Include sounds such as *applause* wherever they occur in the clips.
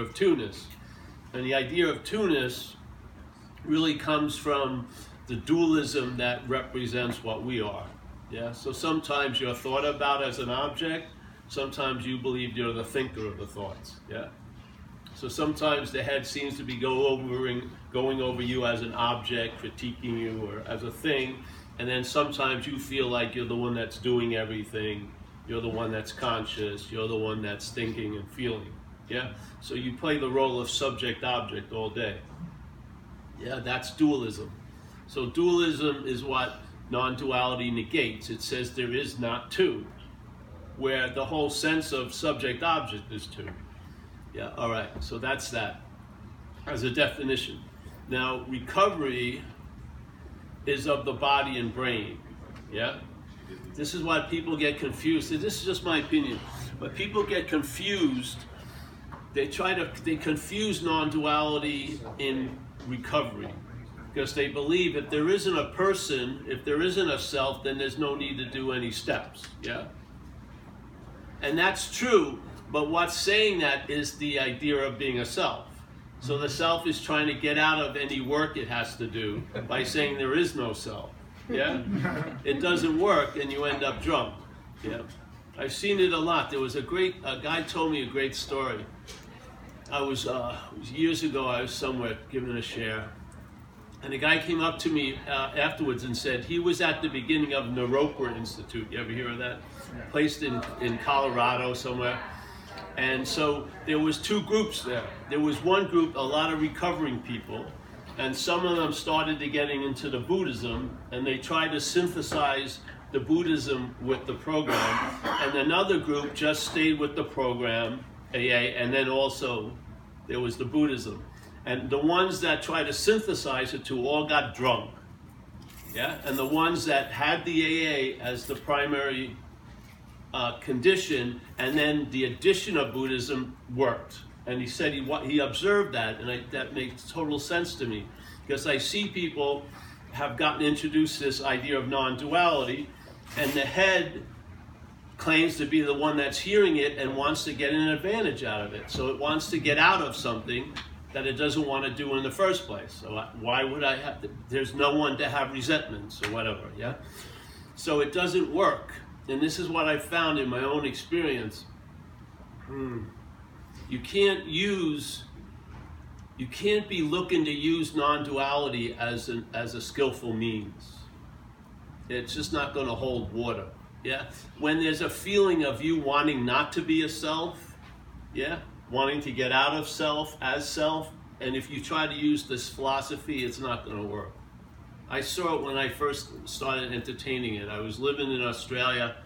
of two-ness. And the idea of two-ness really comes from the dualism that represents what we are. Yeah. So sometimes you're thought about as an object. Sometimes you believe you're the thinker of the thoughts. Yeah. So sometimes the head seems to be go going over you as an object, critiquing you, or as a thing, and then sometimes you feel like you're the one that's doing everything. You're the one that's conscious. You're the one that's thinking and feeling. Yeah. So you play the role of subject-object all day. Yeah, that's dualism. So dualism is what non-duality negates. It says there is not two, where the whole sense of subject-object is two. Yeah, all right. So that's that as a definition. Now, recovery is of the body and brain. Yeah? This is why people get confused. This is just my opinion. But people get confused. They try to they confuse non-duality in recovery because they believe if there isn't a person, if there isn't a self, then there's no need to do any steps. Yeah? And that's true, but what's saying that is the idea of being a self. So the self is trying to get out of any work it has to do by saying there is no self. Yeah? It doesn't work and you end up drunk. Yeah? I've seen it a lot. There was a great, a guy told me a great story. I was, uh, was years ago, I was somewhere giving a share and a guy came up to me uh, afterwards and said he was at the beginning of Naropa Institute. You ever hear of that? Yeah. Placed in, in Colorado somewhere. And so there was two groups there. There was one group, a lot of recovering people, and some of them started to getting into the Buddhism, and they tried to synthesize the Buddhism with the program. And another group just stayed with the program, and then also there was the Buddhism. And the ones that tried to synthesize it two all got drunk. Yeah? And the ones that had the AA as the primary uh, condition, and then the addition of Buddhism worked. And he said he, he observed that, and I, that makes total sense to me. Because I see people have gotten introduced to this idea of non duality, and the head claims to be the one that's hearing it and wants to get an advantage out of it. So it wants to get out of something that it doesn't want to do in the first place. So why would I have to, there's no one to have resentments or whatever, yeah? So it doesn't work. And this is what I found in my own experience. Hmm. You can't use, you can't be looking to use non-duality as, an, as a skillful means. It's just not going to hold water. Yeah? When there's a feeling of you wanting not to be a self, yeah? wanting to get out of self as self. And if you try to use this philosophy, it's not going to work. I saw it when I first started entertaining it. I was living in Australia,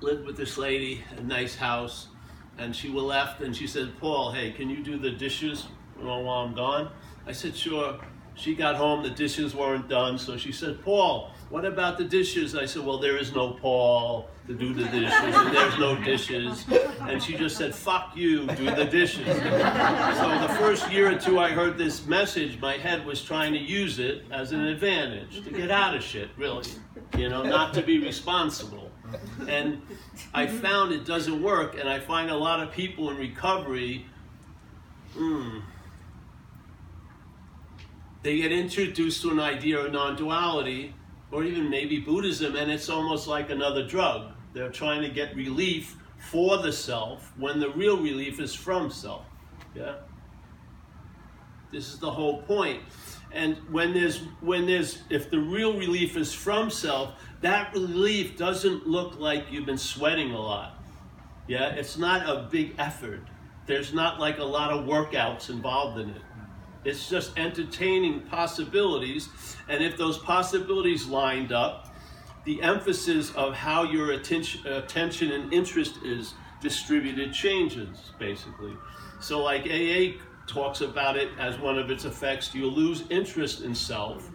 lived with this lady, a nice house, and she left and she said, Paul, hey, can you do the dishes while I'm gone? I said, sure. She got home, the dishes weren't done, so she said, Paul, what about the dishes? I said, well, there is no Paul to do the dishes, and there's no dishes. And she just said, fuck you, do the dishes. So the first year or two I heard this message, my head was trying to use it as an advantage to get out of shit, really. You know, not to be responsible. And I found it doesn't work, and I find a lot of people in recovery, hmm, they get introduced to an idea of non duality or even maybe Buddhism, and it's almost like another drug. They're trying to get relief for the self when the real relief is from self. Yeah? This is the whole point. And when there's when there's if the real relief is from self, that relief doesn't look like you've been sweating a lot. Yeah, it's not a big effort. There's not like a lot of workouts involved in it. It's just entertaining possibilities. And if those possibilities lined up, the emphasis of how your attention, attention and interest is distributed changes, basically. So, like AA talks about it as one of its effects, you lose interest in self.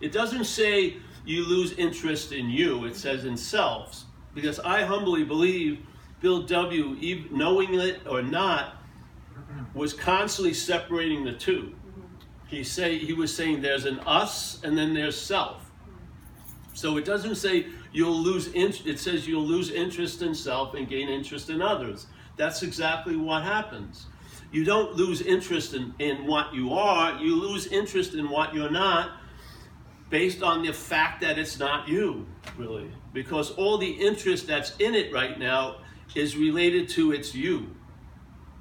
It doesn't say you lose interest in you, it says in selves. Because I humbly believe Bill W., knowing it or not, was constantly separating the two he say he was saying there's an us and then there's self. So it doesn't say you'll lose it says you'll lose interest in self and gain interest in others. That's exactly what happens. you don't lose interest in, in what you are, you lose interest in what you're not based on the fact that it's not you, really. Because all the interest that's in it right now is related to its you.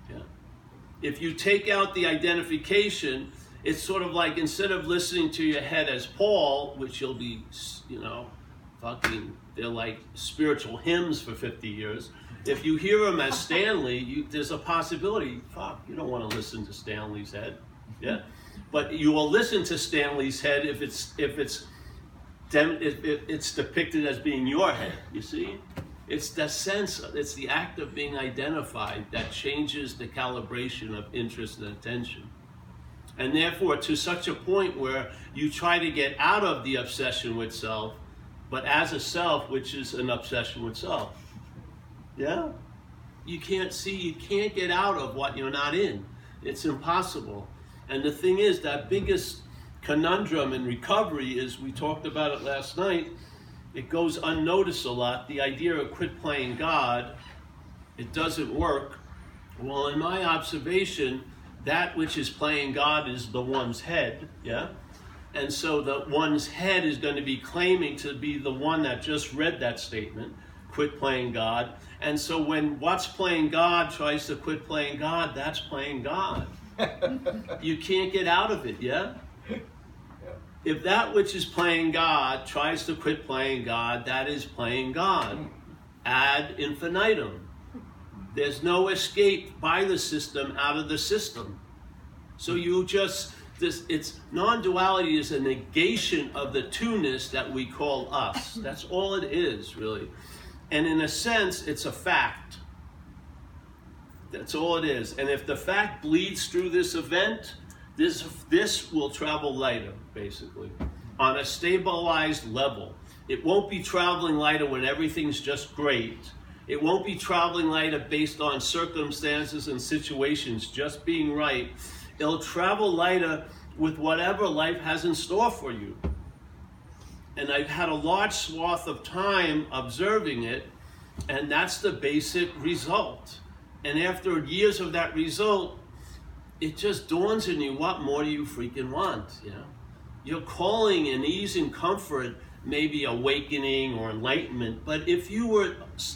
Yeah. If you take out the identification, it's sort of like instead of listening to your head as Paul, which you'll be, you know, fucking, they're like spiritual hymns for 50 years. If you hear them as Stanley, you, there's a possibility, fuck, you don't want to listen to Stanley's head. Yeah? But you will listen to Stanley's head if it's, if it's, if it's depicted as being your head, you see? It's the sense, it's the act of being identified that changes the calibration of interest and attention. And therefore, to such a point where you try to get out of the obsession with self, but as a self, which is an obsession with self. Yeah? You can't see, you can't get out of what you're not in. It's impossible. And the thing is, that biggest conundrum in recovery is we talked about it last night. It goes unnoticed a lot. The idea of quit playing God, it doesn't work. Well, in my observation, that which is playing God is the one's head, yeah? And so the one's head is going to be claiming to be the one that just read that statement, quit playing God. And so when what's playing God tries to quit playing God, that's playing God. *laughs* you can't get out of it, yeah? If that which is playing God tries to quit playing God, that is playing God. Hmm. Ad infinitum. There's no escape by the system out of the system. So you just this it's non-duality is a negation of the two-ness that we call us. That's all it is, really. And in a sense, it's a fact. That's all it is. And if the fact bleeds through this event, this this will travel lighter, basically, on a stabilized level. It won't be traveling lighter when everything's just great it won't be traveling lighter based on circumstances and situations just being right. It'll travel lighter with whatever life has in store for you. And I've had a large swath of time observing it, and that's the basic result. And after years of that result, it just dawns on you what more do you freaking want? You know? You're calling in ease and comfort maybe awakening or enlightenment but if you were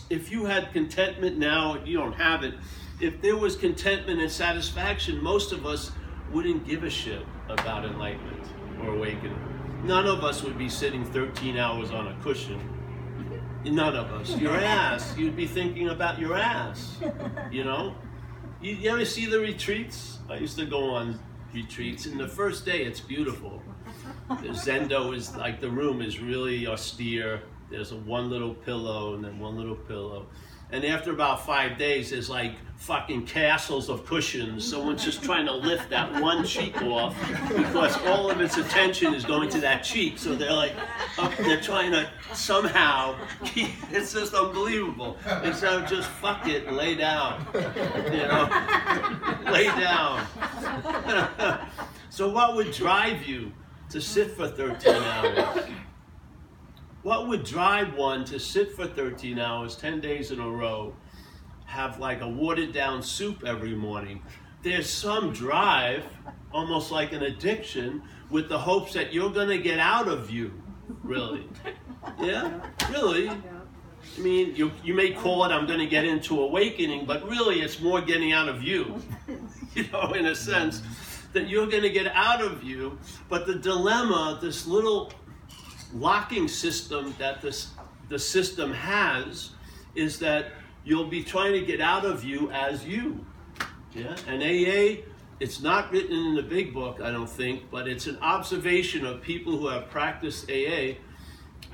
if you had contentment now you don't have it if there was contentment and satisfaction most of us wouldn't give a shit about enlightenment or awakening. None of us would be sitting 13 hours on a cushion. None of us. Your ass. You'd be thinking about your ass you know? You, you ever see the retreats? I used to go on retreats and the first day it's beautiful. The Zendo is like the room is really austere. There's a one little pillow and then one little pillow. And after about five days, there's like fucking castles of cushions. Someone's just trying to lift that one cheek off because all of its attention is going to that cheek. So they're like, up, they're trying to somehow, keep, it's just unbelievable. Instead of just fuck it, lay down. You know, lay down. *laughs* so what would drive you to sit for 13 hours. What would drive one to sit for 13 hours, 10 days in a row, have like a watered down soup every morning? There's some drive, almost like an addiction, with the hopes that you're going to get out of you, really. Yeah? Really? I mean, you, you may call it, I'm going to get into awakening, but really it's more getting out of you, *laughs* you know, in a sense that you're going to get out of you. But the dilemma, this little locking system that this, the system has, is that you'll be trying to get out of you as you. Yeah? And AA, it's not written in the big book, I don't think, but it's an observation of people who have practiced AA,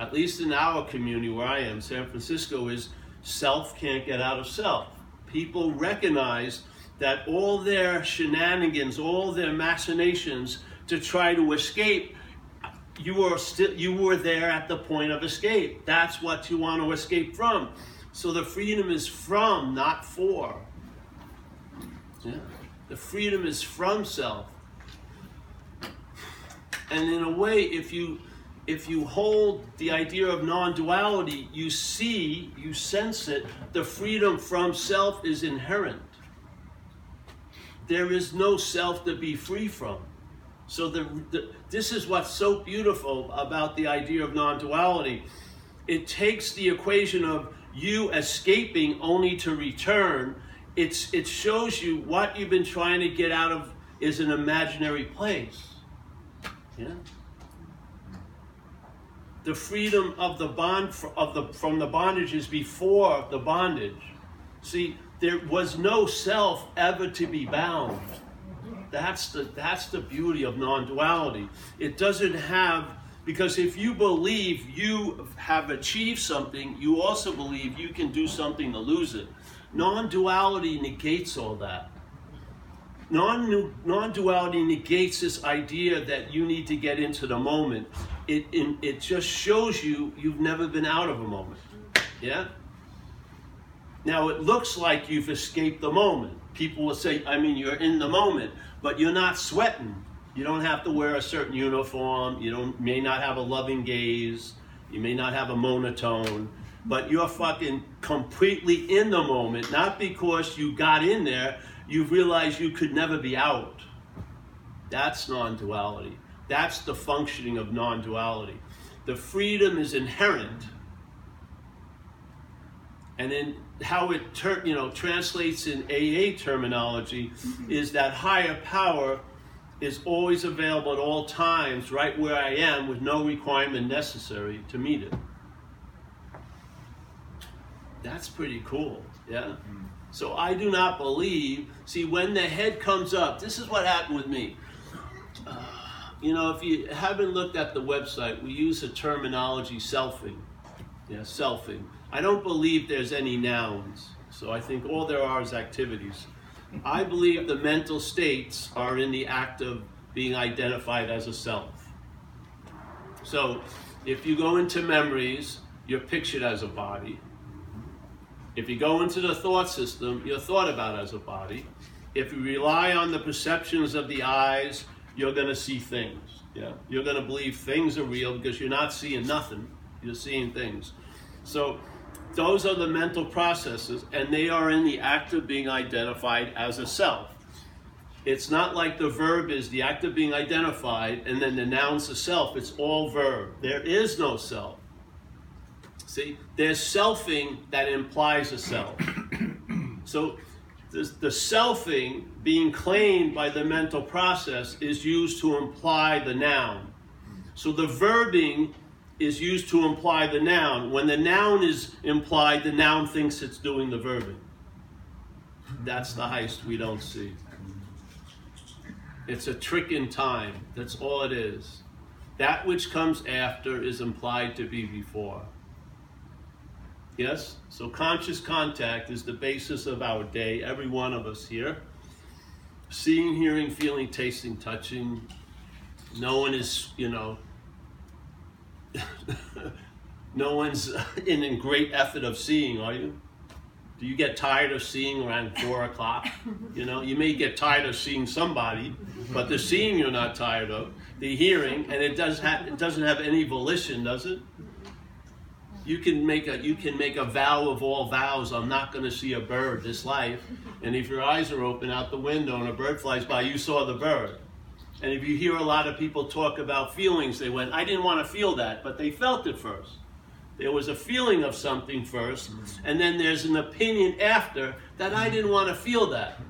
at least in our community where I am, San Francisco, is self can't get out of self. People recognize that all their shenanigans, all their machinations to try to escape, you were still you were there at the point of escape. That's what you want to escape from. So the freedom is from, not for. Yeah. The freedom is from self. And in a way, if you if you hold the idea of non-duality, you see, you sense it, the freedom from self is inherent. there is no self to be free from. So the, the, this is what's so beautiful about the idea of non-duality. It takes the equation of you escaping only to return. It's, it shows you what you've been trying to get out of is an imaginary place. The freedom of the bond of the from the bondage is before the bondage. See, there was no self ever to be bound. That's the that's the beauty of non-duality. It doesn't have because if you believe you have achieved something, you also believe you can do something to lose it. Non-duality negates all that. Non, non-duality negates this idea that you need to get into the moment. It, it, it just shows you you've never been out of a moment. Yeah? Now it looks like you've escaped the moment. People will say, I mean, you're in the moment, but you're not sweating. You don't have to wear a certain uniform. You don't may not have a loving gaze. You may not have a monotone, but you're fucking completely in the moment, not because you got in there, you realize you could never be out. That's non-duality. That's the functioning of non-duality. The freedom is inherent and then how it ter- you know translates in AA terminology mm-hmm. is that higher power is always available at all times, right where I am, with no requirement necessary to meet it. That's pretty cool, yeah. Mm-hmm. So I do not believe. See, when the head comes up, this is what happened with me. Uh, you know, if you haven't looked at the website, we use the terminology selfing. Yeah, selfing. I don't believe there's any nouns, so I think all there are is activities. I believe the mental states are in the act of being identified as a self. So if you go into memories, you're pictured as a body. If you go into the thought system, you're thought about as a body. If you rely on the perceptions of the eyes, you're going to see things. Yeah, you're going to believe things are real because you're not seeing nothing. You're seeing things. So those are the mental processes, and they are in the act of being identified as a self. It's not like the verb is the act of being identified and then the noun's the self. It's all verb. There is no self. See, there's selfing that implies a self. *coughs* so the, the selfing being claimed by the mental process is used to imply the noun. So the verbing is used to imply the noun. When the noun is implied, the noun thinks it's doing the verbing. That's the heist we don't see. It's a trick in time. That's all it is. That which comes after is implied to be before. Yes? So conscious contact is the basis of our day, every one of us here. Seeing, hearing, feeling, tasting, touching. No one is, you know, *laughs* no one's uh, *laughs* in a great effort of seeing, are you? Do you get tired of seeing around four o'clock? You know, you may get tired of seeing somebody, but the seeing you're not tired of. The hearing, and it does have it doesn't have any volition, does it? You can make a you can make a vow of all vows. I'm not going to see a bird this life, and if your eyes are open out the window and a bird flies by, you saw the bird. And if you hear a lot of people talk about feelings, they went, I didn't want to feel that, but they felt it first. There was a feeling of something first, and then there's an opinion after that I didn't want to feel that.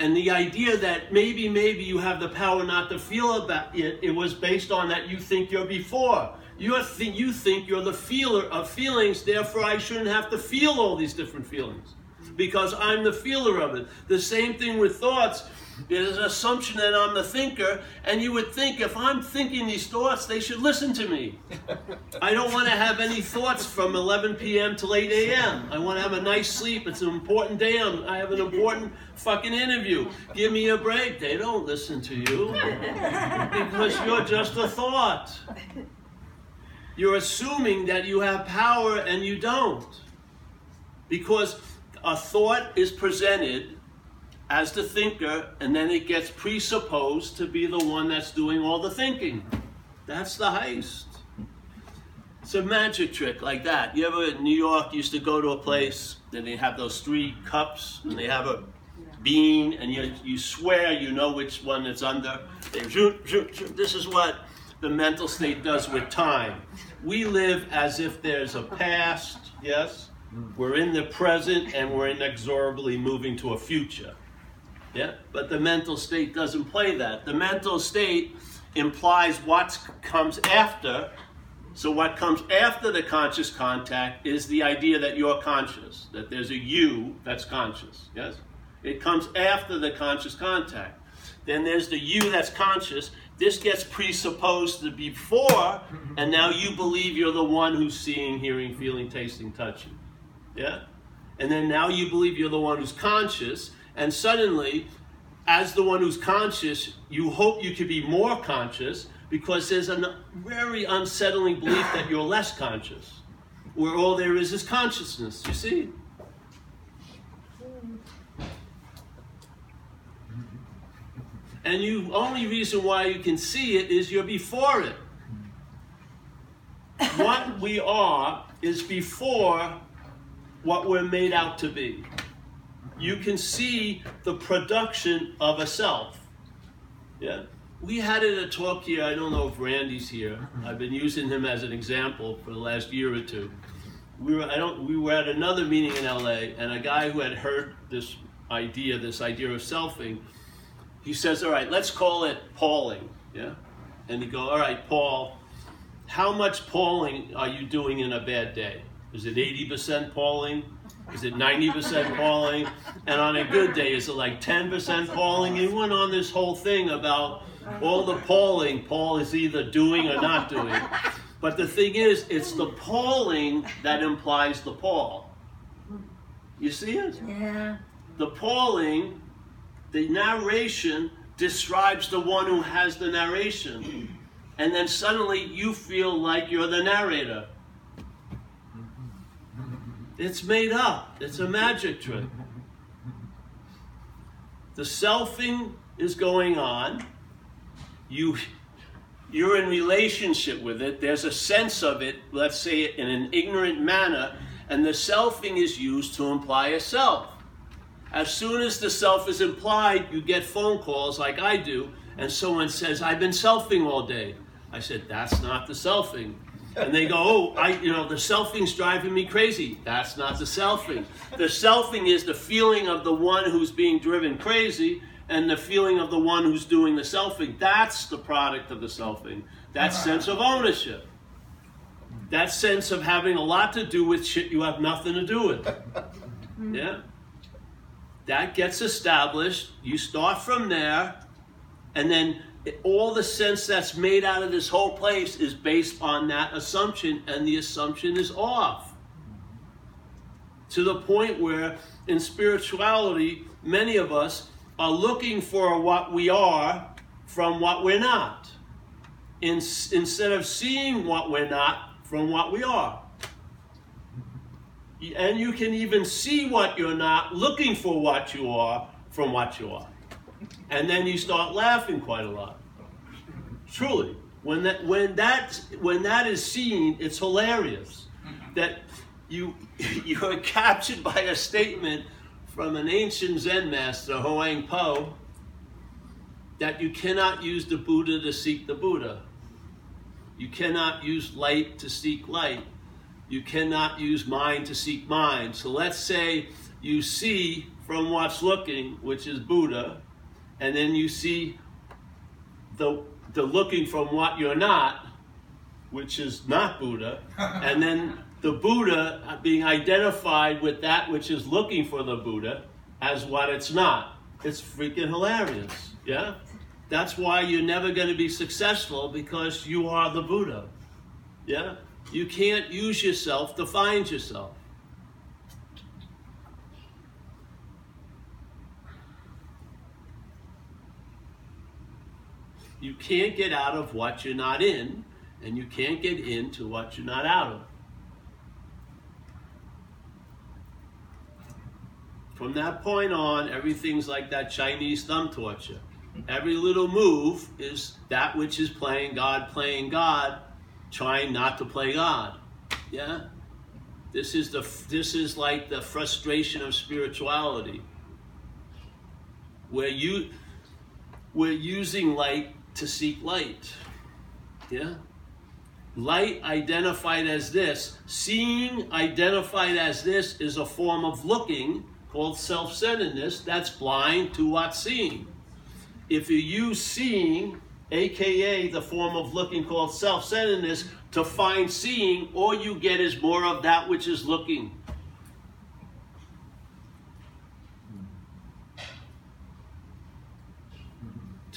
And the idea that maybe, maybe you have the power not to feel about it, it was based on that you think you're before. You, th- you think you're the feeler of feelings, therefore I shouldn't have to feel all these different feelings because I'm the feeler of it. The same thing with thoughts. There's an assumption that I'm the thinker, and you would think if I'm thinking these thoughts, they should listen to me. I don't want to have any thoughts from 11 p.m. till 8 a.m. I want to have a nice sleep. It's an important day. I'm, I have an important fucking interview. Give me a break. They don't listen to you because you're just a thought. You're assuming that you have power and you don't. Because a thought is presented as the thinker, and then it gets presupposed to be the one that's doing all the thinking. That's the heist. It's a magic trick like that. You ever in New York used to go to a place and they have those three cups and they have a bean and you, you swear you know which one it's under. This is what the mental state does with time. We live as if there's a past, yes? We're in the present and we're inexorably moving to a future. Yeah? But the mental state doesn't play that. The mental state implies what comes after. So, what comes after the conscious contact is the idea that you're conscious, that there's a you that's conscious. Yes? It comes after the conscious contact. Then there's the you that's conscious. This gets presupposed to before, and now you believe you're the one who's seeing, hearing, feeling, tasting, touching. Yeah? And then now you believe you're the one who's conscious, and suddenly, as the one who's conscious, you hope you could be more conscious because there's a very unsettling belief that you're less conscious, where all there is is consciousness. You see? And you only reason why you can see it is you're before it. what we are is before what we're made out to be. You can see the production of a self. Yeah. We had it a talk here. I don't know if Randy's here. Mm-hmm. I've been using him as an example for the last year or two. We were I don't we were at another meeting in LA and a guy who had heard this idea, this idea of selfing, he says, all right, let's call it Pauling. Yeah? And he go, all right, Paul, how much Pauling are you doing in a bad day? Is it 80% Pauling? Is it 90% Pauling? And on a good day, is it like 10% Pauling? He went on this whole thing about all the Pauling Paul is either doing or not doing. But the thing is, it's the Pauling that implies the Paul. You see it? Yeah. The Pauling the narration describes the one who has the narration. And then suddenly you feel like you're the narrator. It's made up, it's a magic trick. The selfing is going on. You, you're in relationship with it. There's a sense of it, let's say it in an ignorant manner, and the selfing is used to imply a self. As soon as the self is implied, you get phone calls like I do, and someone says, I've been selfing all day. I said, That's not the selfing. And they go, Oh, I you know, the selfing's driving me crazy. That's not the selfing. The selfing is the feeling of the one who's being driven crazy and the feeling of the one who's doing the selfing. That's the product of the selfing. That ah. sense of ownership. That sense of having a lot to do with shit you have nothing to do with. *laughs* Yeah? that gets established. You start from there, and then all the sense that's made out of this whole place is based on that assumption, and the assumption is off. To the point where, in spirituality, many of us are looking for what we are from what we're not, in, instead of seeing what we're not from what we are. And you can even see what you're not, looking for what you are from what you are. And then you start laughing quite a lot. Truly. When that when that when that is seen, it's hilarious. Mm-hmm. That you *laughs* you're captured by a statement from an ancient Zen master, Huang Po, that you cannot use the Buddha to seek the Buddha. You cannot use light to seek light you cannot use mind to seek mind. So let's say you see from what's looking, which is Buddha, and then you see the, the looking from what you're not, which is not Buddha, *laughs* and then the Buddha being identified with that which is looking for the Buddha as what it's not. It's freaking hilarious. Yeah? That's why you're never going to be successful because you are the Buddha. Yeah? You can't use yourself to find yourself. You can't get out of what you're not in, and you can't get into what you're not out of. From that point on, everything's like that Chinese thumb torture. Every little move is that which is playing God, playing God, trying not to play God. Yeah? This is the this is like the frustration of spirituality. Where you we're using light to seek light. Yeah? Light identified as this, seeing identified as this is a form of looking called self centeredness that's blind to what's seeing. If you use seeing, aka the form of looking called self centeredness, to find seeing, all you get is more of that which is looking.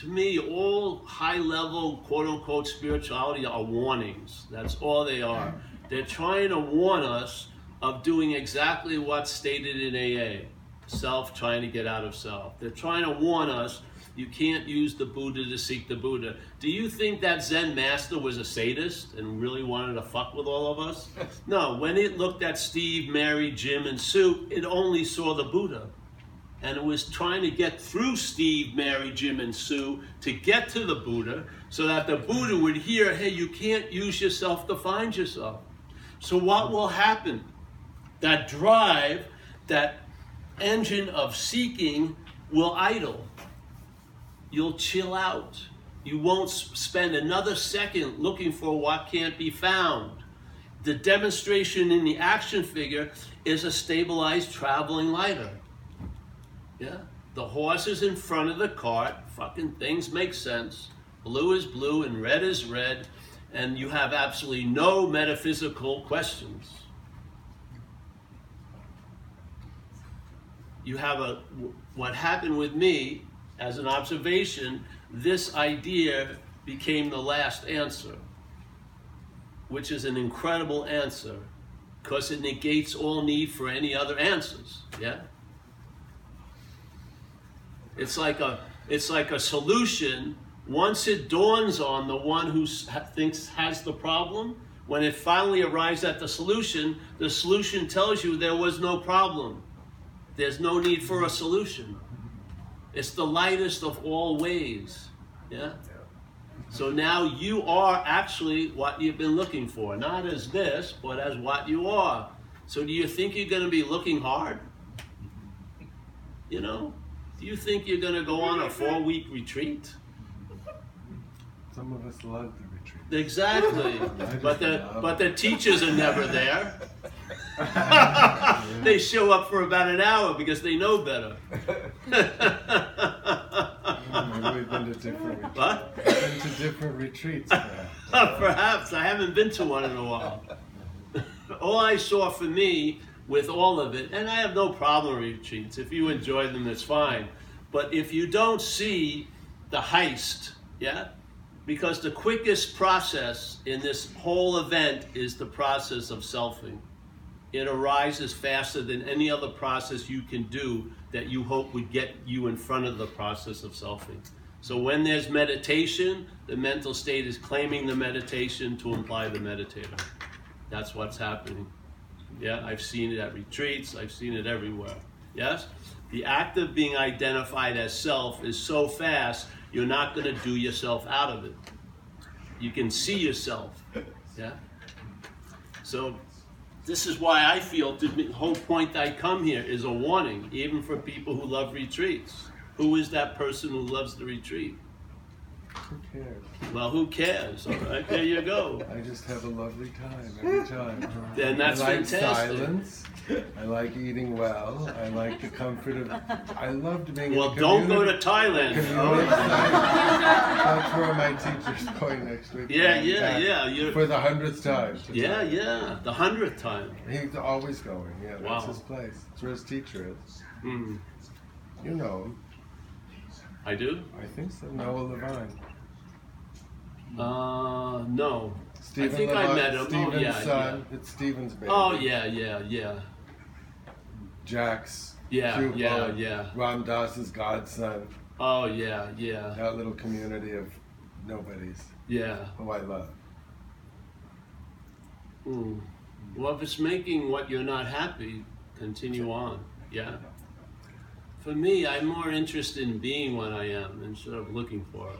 To me, all high level, quote unquote, spirituality are warnings. That's all they are. They're trying to warn us of doing exactly what's stated in AA self trying to get out of self. They're trying to warn us you can't use the Buddha to seek the Buddha. Do you think that Zen master was a sadist and really wanted to fuck with all of us? *laughs* No, when it looked at Steve, Mary, Jim, and Sue, it only saw the Buddha and it was trying to get through Steve, Mary, Jim, and Sue to get to the Buddha so that the Buddha would hear, hey, you can't use yourself to find yourself. So, what will happen? That drive, that engine of seeking will idle. You'll chill out. You won't spend another second looking for what can't be found. The demonstration in the action figure is a stabilized traveling lighter. Yeah. The horse is in front of the cart. Fucking things make sense. Blue is blue and red is red, and you have absolutely no metaphysical questions. You have a what happened with me as an observation. This idea became the last answer, which is an incredible answer because it negates all need for any other answers. Yeah. It's like a it's like a solution. Once it dawns on the one who thinks has the problem, when it finally arrives at the solution, the solution tells you there was no problem. There's no need for a solution. It's the lightest of all ways. Yeah? So now you are actually what you've been looking for. Not as this, but as what you are. So do you think you're going to be looking hard? You know? Do you think you're going to go on a mm-hmm. four week retreat? Some of us love the retreat. Exactly. *laughs* but the but the teachers are never there. *laughs* they show up for about an hour because they know better. *laughs* Maybe mm, we've been to different retreats. What? Been to different retreats. perhaps. perhaps. I haven't been to one in a while. All I saw for me with all of it, and I have no problem with retreats. If you enjoy them, that's fine. But if you don't see the heist, yeah, because the quickest process in this whole event is the process of selfing. It arises faster than any other process you can do that you hope would get you in front of the process of selfing. So when there's meditation, the mental state is claiming the meditation to imply the meditator. That's what's happening. Yeah, I've seen it at retreats, I've seen it everywhere. Yes? The act of being identified as self is so fast, you're not going to do yourself out of it. You can see yourself. Yeah? So, this is why I feel the whole point I come here is a warning, even for people who love retreats. Who is that person who loves the retreat? Who cares? Well, who cares? All right, there you go. *laughs* I just have a lovely time every time. Then that's I like fantastic. silence. I like eating well. I like the comfort of. I loved being. Well, in don't go to community- Thailand. community. That's where my teacher's going next week. Yeah, yeah, yeah. You're, For the hundredth time. yeah, yeah. The hundredth time. He's always going. Yeah, that's Wow. his place. That's where his teacher is. Mm, You know him. I do. I think so. Noah Levine. Uh, no. Stephen think I met him. Oh, yeah, son. It's Stephen's baby. Oh yeah, yeah, yeah, Jax. yeah, Cuba, yeah, yeah. Ram Dass's godson. Oh yeah, yeah, That little community of nobodies yeah. who I love. Mm. Well, if it's making what you're not happy, continue on. Yeah. For me, I'm more interested in being what I am instead of looking for it.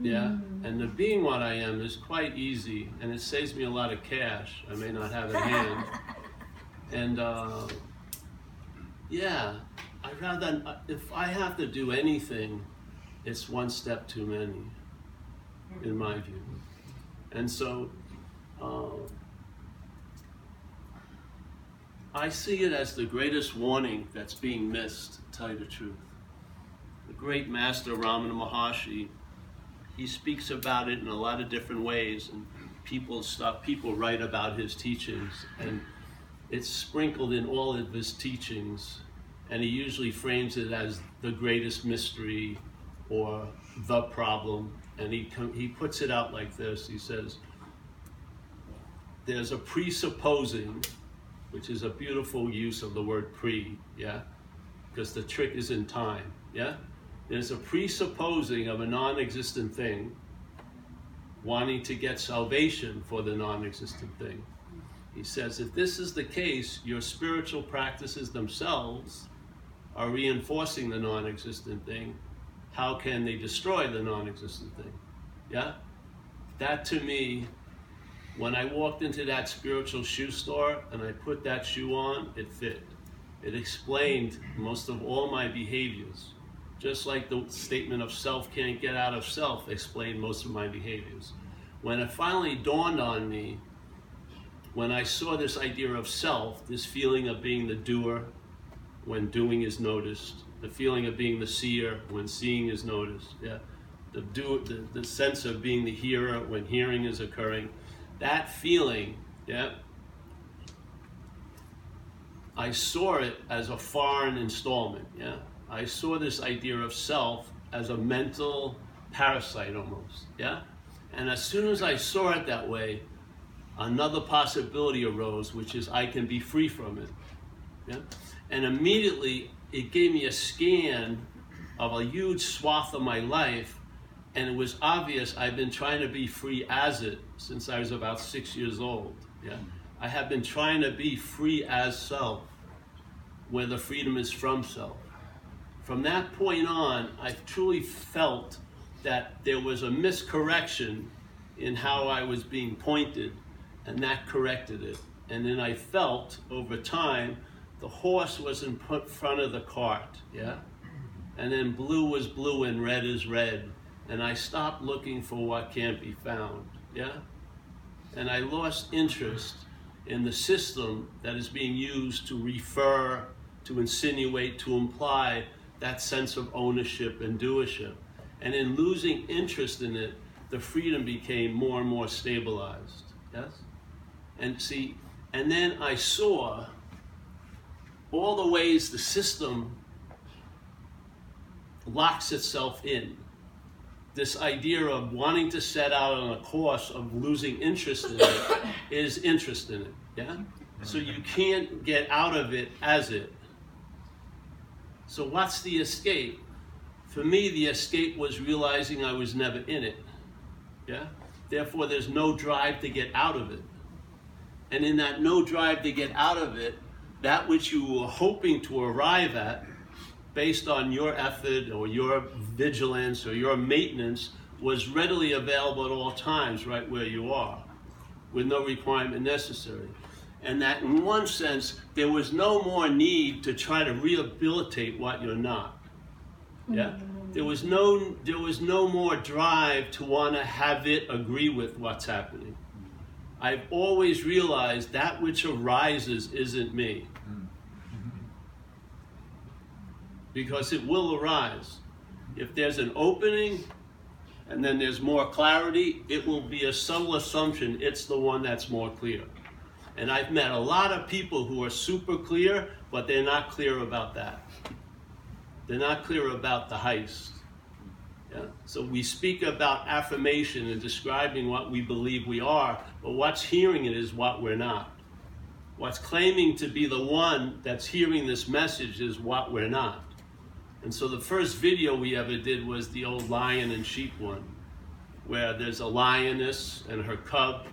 Yeah, and the being what I am is quite easy, and it saves me a lot of cash. I may not have it hand, *laughs* and uh, yeah, I rather, if I have to do anything, it's one step too many, in my view. And so, uh, I see it as the greatest warning that's being missed, to tell you the truth. The great master Ramana Maharshi, he speaks about it in a lot of different ways, and people stop, people write about his teachings, and it's sprinkled in all of his teachings, and he usually frames it as the greatest mystery or the problem, and he he puts it out like this. He says, "There's a presupposing." Which is a beautiful use of the word pre, yeah? Because the trick is in time, yeah? There's a presupposing of a non existent thing, wanting to get salvation for the non existent thing. He says, if this is the case, your spiritual practices themselves are reinforcing the non existent thing. How can they destroy the non existent thing? Yeah? That to me when I walked into that spiritual shoe store and I put that shoe on, it fit. It explained most of all my behaviors. Just like the statement of self can't get out of self explained most of my behaviors. When it finally dawned on me, when I saw this idea of self, this feeling of being the doer when doing is noticed, the feeling of being the seer when seeing is noticed, yeah, the, do, the, the sense of being the hearer when hearing is occurring, that feeling, yeah, I saw it as a foreign installment, yeah. I saw this idea of self as a mental parasite almost, yeah. And as soon as I saw it that way, another possibility arose, which is I can be free from it, yeah. And immediately it gave me a scan of a huge swath of my life and it was obvious I've been trying to be free as it since I was about six years old. Yeah, I have been trying to be free as self, where the freedom is from self. From that point on, I truly felt that there was a miscorrection in how I was being pointed, and that corrected it. And then I felt over time the horse was in front of the cart, yeah? And then blue was blue and red is red and I stopped looking for what can't be found. Yeah? And I lost interest in the system that is being used to refer, to insinuate, to imply that sense of ownership and doership. And in losing interest in it, the freedom became more and more stabilized. Yes? And see, and then I saw all the ways the system locks itself in this idea of wanting to set out on a course of losing interest in it *coughs* is interest in it. Yeah? Mm-hmm. So you can't get out of it as it. So what's the escape? For me, the escape was realizing I was never in it. Yeah? Therefore, there's no drive to get out of it. And in that no drive to get out of it, that which you were hoping to arrive at based on your effort or your vigilance or your maintenance was readily available at all times right where you are with no requirement necessary. And that in one sense, there was no more need to try to rehabilitate what you're not. Yeah? There was no there was no more drive to want to have it agree with what's happening. I've always realized that which arises isn't me. Because it will arise. If there's an opening and then there's more clarity, it will be a subtle assumption it's the one that's more clear. And I've met a lot of people who are super clear, but they're not clear about that. They're not clear about the heist. Yeah? So we speak about affirmation and describing what we believe we are, but what's hearing it is what we're not. What's claiming to be the one that's hearing this message is what we're not. And so the first video we ever did was the old lion and sheep one, where there's a lioness and her cub,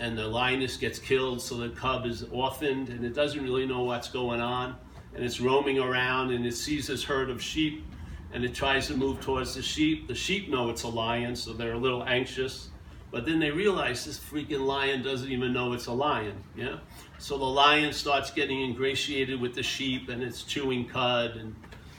and the lioness gets killed, so the cub is orphaned, and it doesn't really know what's going on, and it's roaming around, and it sees this herd of sheep, and it tries to move towards the sheep. The sheep know it's a lion, so they're a little anxious. But then they realize this freaking lion doesn't even know it's a lion, yeah? So the lion starts getting ingratiated with the sheep and it's chewing cud and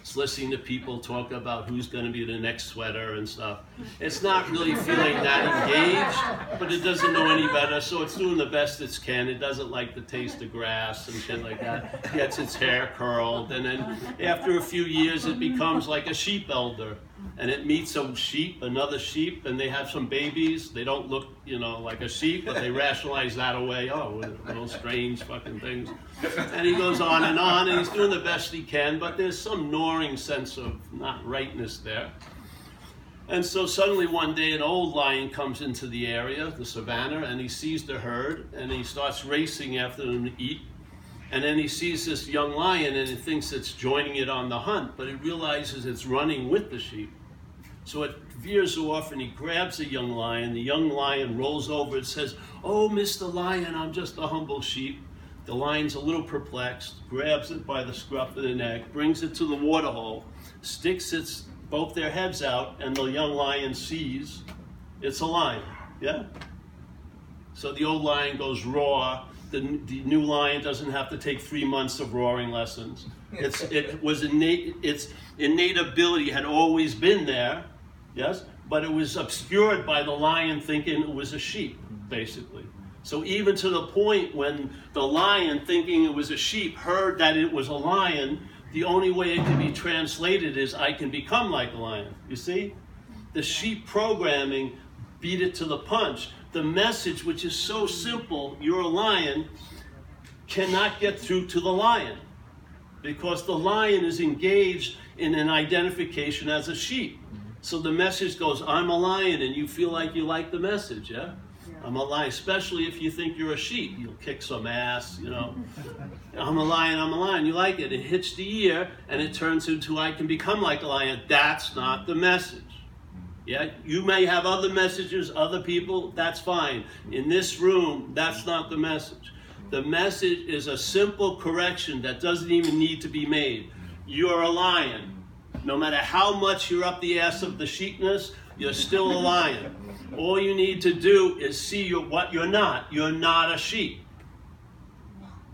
it's listening to people talk about who's going to be the next sweater and stuff. It's not really feeling that engaged, but it doesn't know any better, so it's doing the best it can. It doesn't like the taste of grass and shit like that. Gets its hair curled, and then after a few years, it becomes like a sheep elder and it meets a sheep, another sheep, and they have some babies. They don't look, you know, like a sheep, but they rationalize that away. Oh, little strange fucking things. And he goes on and on, and he's doing the best he can, but there's some gnawing sense of not rightness there. And so suddenly one day an old lion comes into the area, the savannah, and he sees the herd, and he starts racing after them to eat. And then he sees this young lion and he thinks it's joining it on the hunt, but it realizes it's running with the sheep. So it veers off and he grabs the young lion. The young lion rolls over and says, Oh, Mr. Lion, I'm just a humble sheep. The lion's a little perplexed, grabs it by the scruff of the neck, brings it to the waterhole, sticks its both their heads out, and the young lion sees it's a lion. Yeah? So the old lion goes raw. The, the new lion doesn't have to take three months of roaring lessons. It's, it was innate, its innate ability had always been there, yes, but it was obscured by the lion thinking it was a sheep, basically. So even to the point when the lion, thinking it was a sheep, heard that it was a lion, the only way it can be translated is I can become like a lion. You see? The sheep programming beat it to the punch. The message, which is so simple, you're a lion, cannot get through to the lion because the lion is engaged in an identification as a sheep. So the message goes, I'm a lion, and you feel like you like the message, yeah? yeah. I'm a lion, especially if you think you're a sheep. You'll kick some ass, you know. *laughs* I'm a lion, I'm a lion. You like it. It hits the ear, and it turns into I can become like a lion. That's not the message. Yeah, you may have other messages, other people, that's fine. In this room, that's not the message. The message is a simple correction that doesn't even need to be made. You're a lion. No matter how much you're up the ass of the sheepness, you're still a lion. All you need to do is see what you're not. You're not a sheep.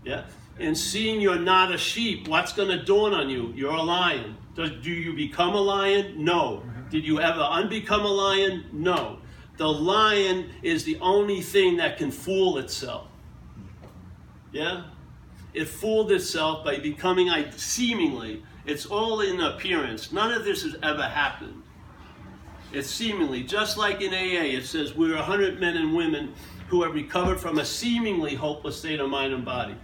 Yeah? And seeing you're not a sheep, what's going to dawn on you? You're a lion. Does, do you become a lion? No. Did you ever unbecome a lion? No. The lion is the only thing that can fool itself. Yeah? It fooled itself by becoming I seemingly. It's all in appearance. None of this has ever happened. It's seemingly, just like in AA, it says we're 100 men and women who have recovered from a seemingly hopeless state of mind and body.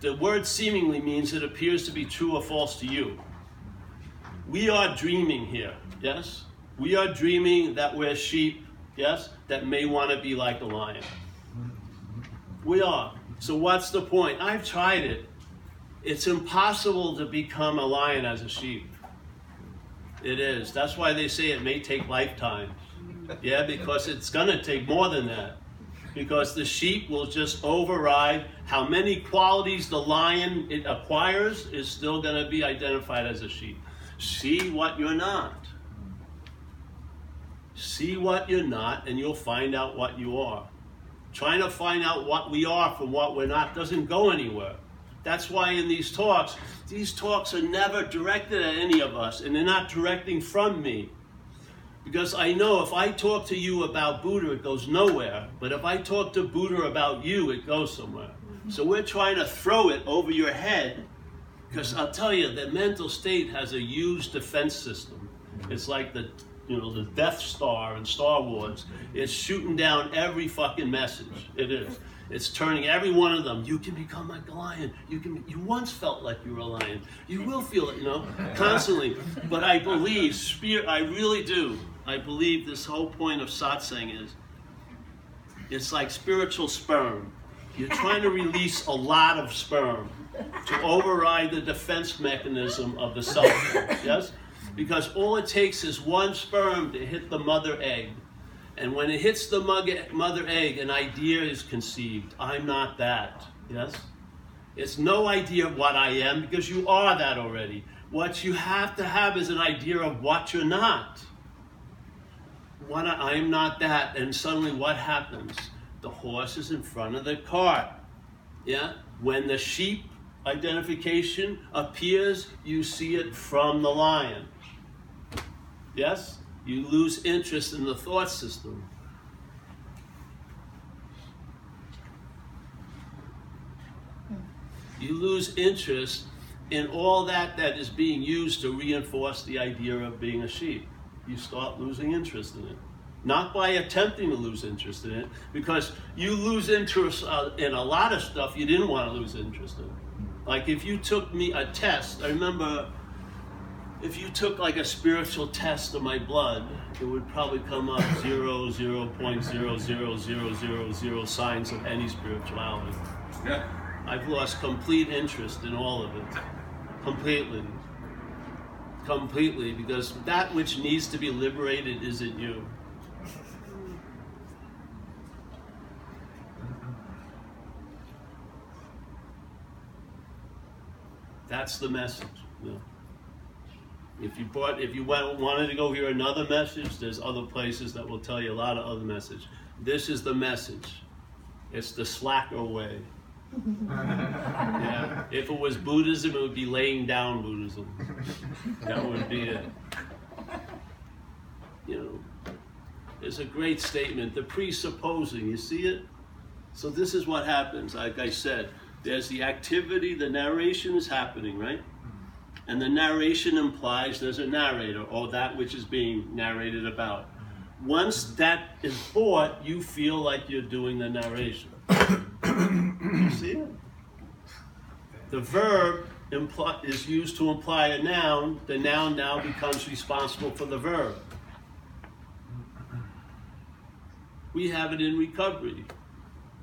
The word seemingly means it appears to be true or false to you. We are dreaming here, yes? We are dreaming that we're sheep, yes, that may want to be like a lion. We are. So what's the point? I've tried it. It's impossible to become a lion as a sheep. It is. That's why they say it may take lifetimes. Yeah, because it's going to take more than that. Because the sheep will just override how many qualities the lion it acquires is still going to be identified as a sheep. See what you're not. See what you're not, and you'll find out what you are. Trying to find out what we are from what we're not doesn't go anywhere. That's why in these talks, these talks are never directed at any of us, and they're not directing from me. Because I know if I talk to you about Buddha, it goes nowhere. But if I talk to Buddha about you, it goes somewhere. Mm-hmm. So we're trying to throw it over your head. Because I'll tell you, the mental state has a huge defense system. It's like the you know, the Death Star in Star Wars. It's shooting down every fucking message. It is. It's turning every one of them. You can become like a lion. You can. You once felt like you were a lion. You will feel it, you know, constantly. But I believe, spirit. I really do. I believe this whole point of satsang is. It's like spiritual sperm. You're trying to release a lot of sperm to override the defense mechanism of the self. Yes because all it takes is one sperm to hit the mother egg. And when it hits the mother egg, an idea is conceived. I'm not that. Yes? It's no idea of what I am because you are that already. What you have to have is an idea of what you're not. what I, I'm not that, and suddenly what happens? The horse is in front of the cart. Yeah? When the sheep identification appears, you see it from the lion. Yes? You lose interest in the thought system. You lose interest in all that that is being used to reinforce the idea of being a sheep. You start losing interest in it. Not by attempting to lose interest in it, because you lose interest uh, in a lot of stuff you didn't want to lose interest in. Like if you took me a test, I remember if you took like a spiritual test of my blood, it would probably come up *laughs* zero, zero point zero zero zero zero zero signs of any spirituality. Yeah. I've lost complete interest in all of it. Completely. Completely, because that which needs to be liberated isn't you. That's the message. know. If you bought, if you went, wanted to go hear another message, there's other places that will tell you a lot of other message. This is the message. It's the slacker way. *laughs* yeah. If it was Buddhism, it would be laying down Buddhism. That would be it. You know, it's a great statement. The presupposing. You see it? So this is what happens. Like I said, there's the activity. The narration is happening, right? And the narration implies there's a narrator or that which is being narrated about. Once that is bought, you feel like you're doing the narration. you see it? The verb imply, is used to imply a noun. The noun now becomes responsible for the verb. We have it in recovery.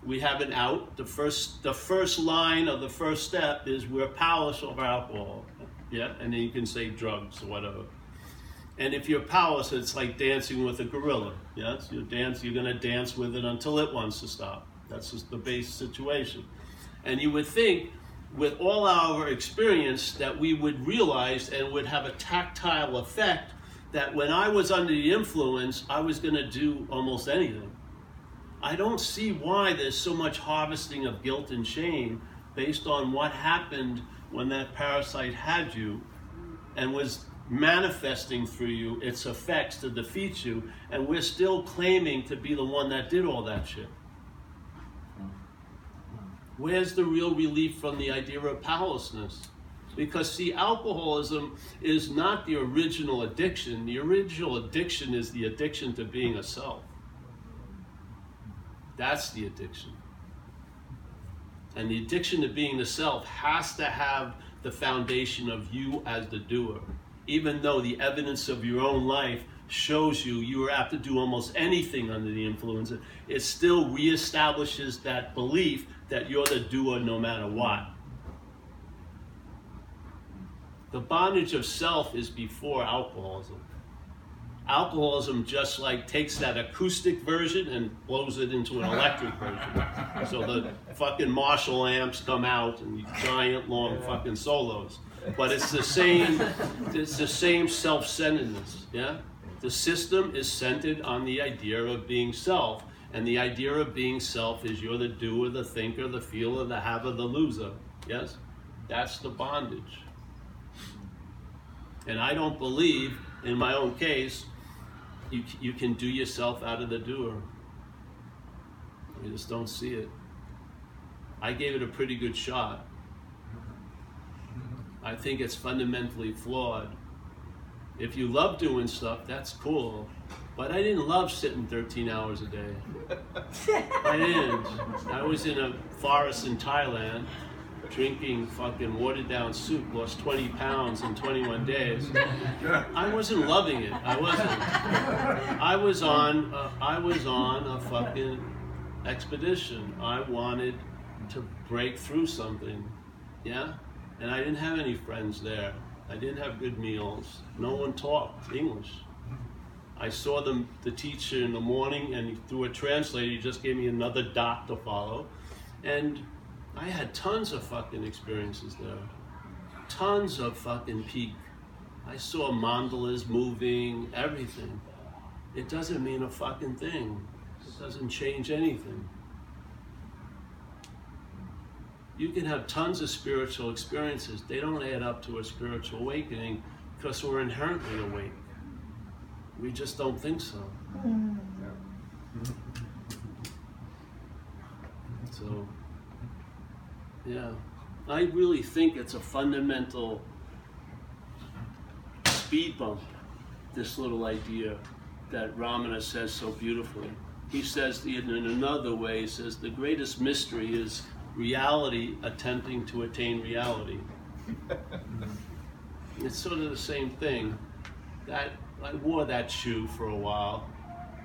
We have it out. The first, the first line of the first step is we're powerless over alcohol. Yeah, and then you can say drugs or whatever. And if you're powerless, it's like dancing with a gorilla. Yes, you dance. You're going to dance with it until it wants to stop. That's just the base situation. And you would think, with all our experience, that we would realize and would have a tactile effect that when I was under the influence, I was going to do almost anything. I don't see why there's so much harvesting of guilt and shame based on what happened when that parasite had you and was manifesting through you its effects to defeat you, and we're still claiming to be the one that did all that shit. Where's the real relief from the idea of powerlessness? Because, see, alcoholism is not the original addiction. The original addiction is the addiction to being a self. That's the addiction. And the addiction to being the self has to have the foundation of you as the doer. Even though the evidence of your own life shows you you are apt to do almost anything under the influence, it still reestablishes that belief that you're the doer no matter what. The bondage of self is before alcoholism. Alcoholism just like takes that acoustic version and blows it into an electric version. So the fucking Marshall amps come out and these giant long fucking solos. But it's the same it's the same self-centeredness, yeah? The system is centered on the idea of being self. And the idea of being self is you're the doer, the thinker, the feeler, the haver, the loser. Yes? That's the bondage. And I don't believe, in my own case, you, you can do yourself out of the doer. I just don't see it. I gave it a pretty good shot. I think it's fundamentally flawed. If you love doing stuff, that's cool. But I didn't love sitting 13 hours a day. *laughs* I didn't. I was in a forest in Thailand drinking fucking watered down soup, lost 20 pounds in 21 days. I wasn't loving it. I wasn't. I was on. A, I was on a fucking expedition. I wanted to break through something. Yeah, and I didn't have any friends there. I didn't have good meals. No one talked English. I saw them, the teacher in the morning, and through a translator, he just gave me another dot to follow. And I had tons of fucking experiences there. Tons of fucking peak. I saw mandalas moving, everything. it doesn't mean a fucking thing. It doesn't change anything. You can have tons of spiritual experiences. They don't add up to a spiritual awakening because we're inherently awake. We just don't think so. Mm. So, yeah, I really think it's a fundamental speed bump, this little idea that Ramana says so beautifully. He says, in another way, he says, the greatest mystery is reality attempting to attain reality. it's sort of the same thing. That I wore that shoe for a while,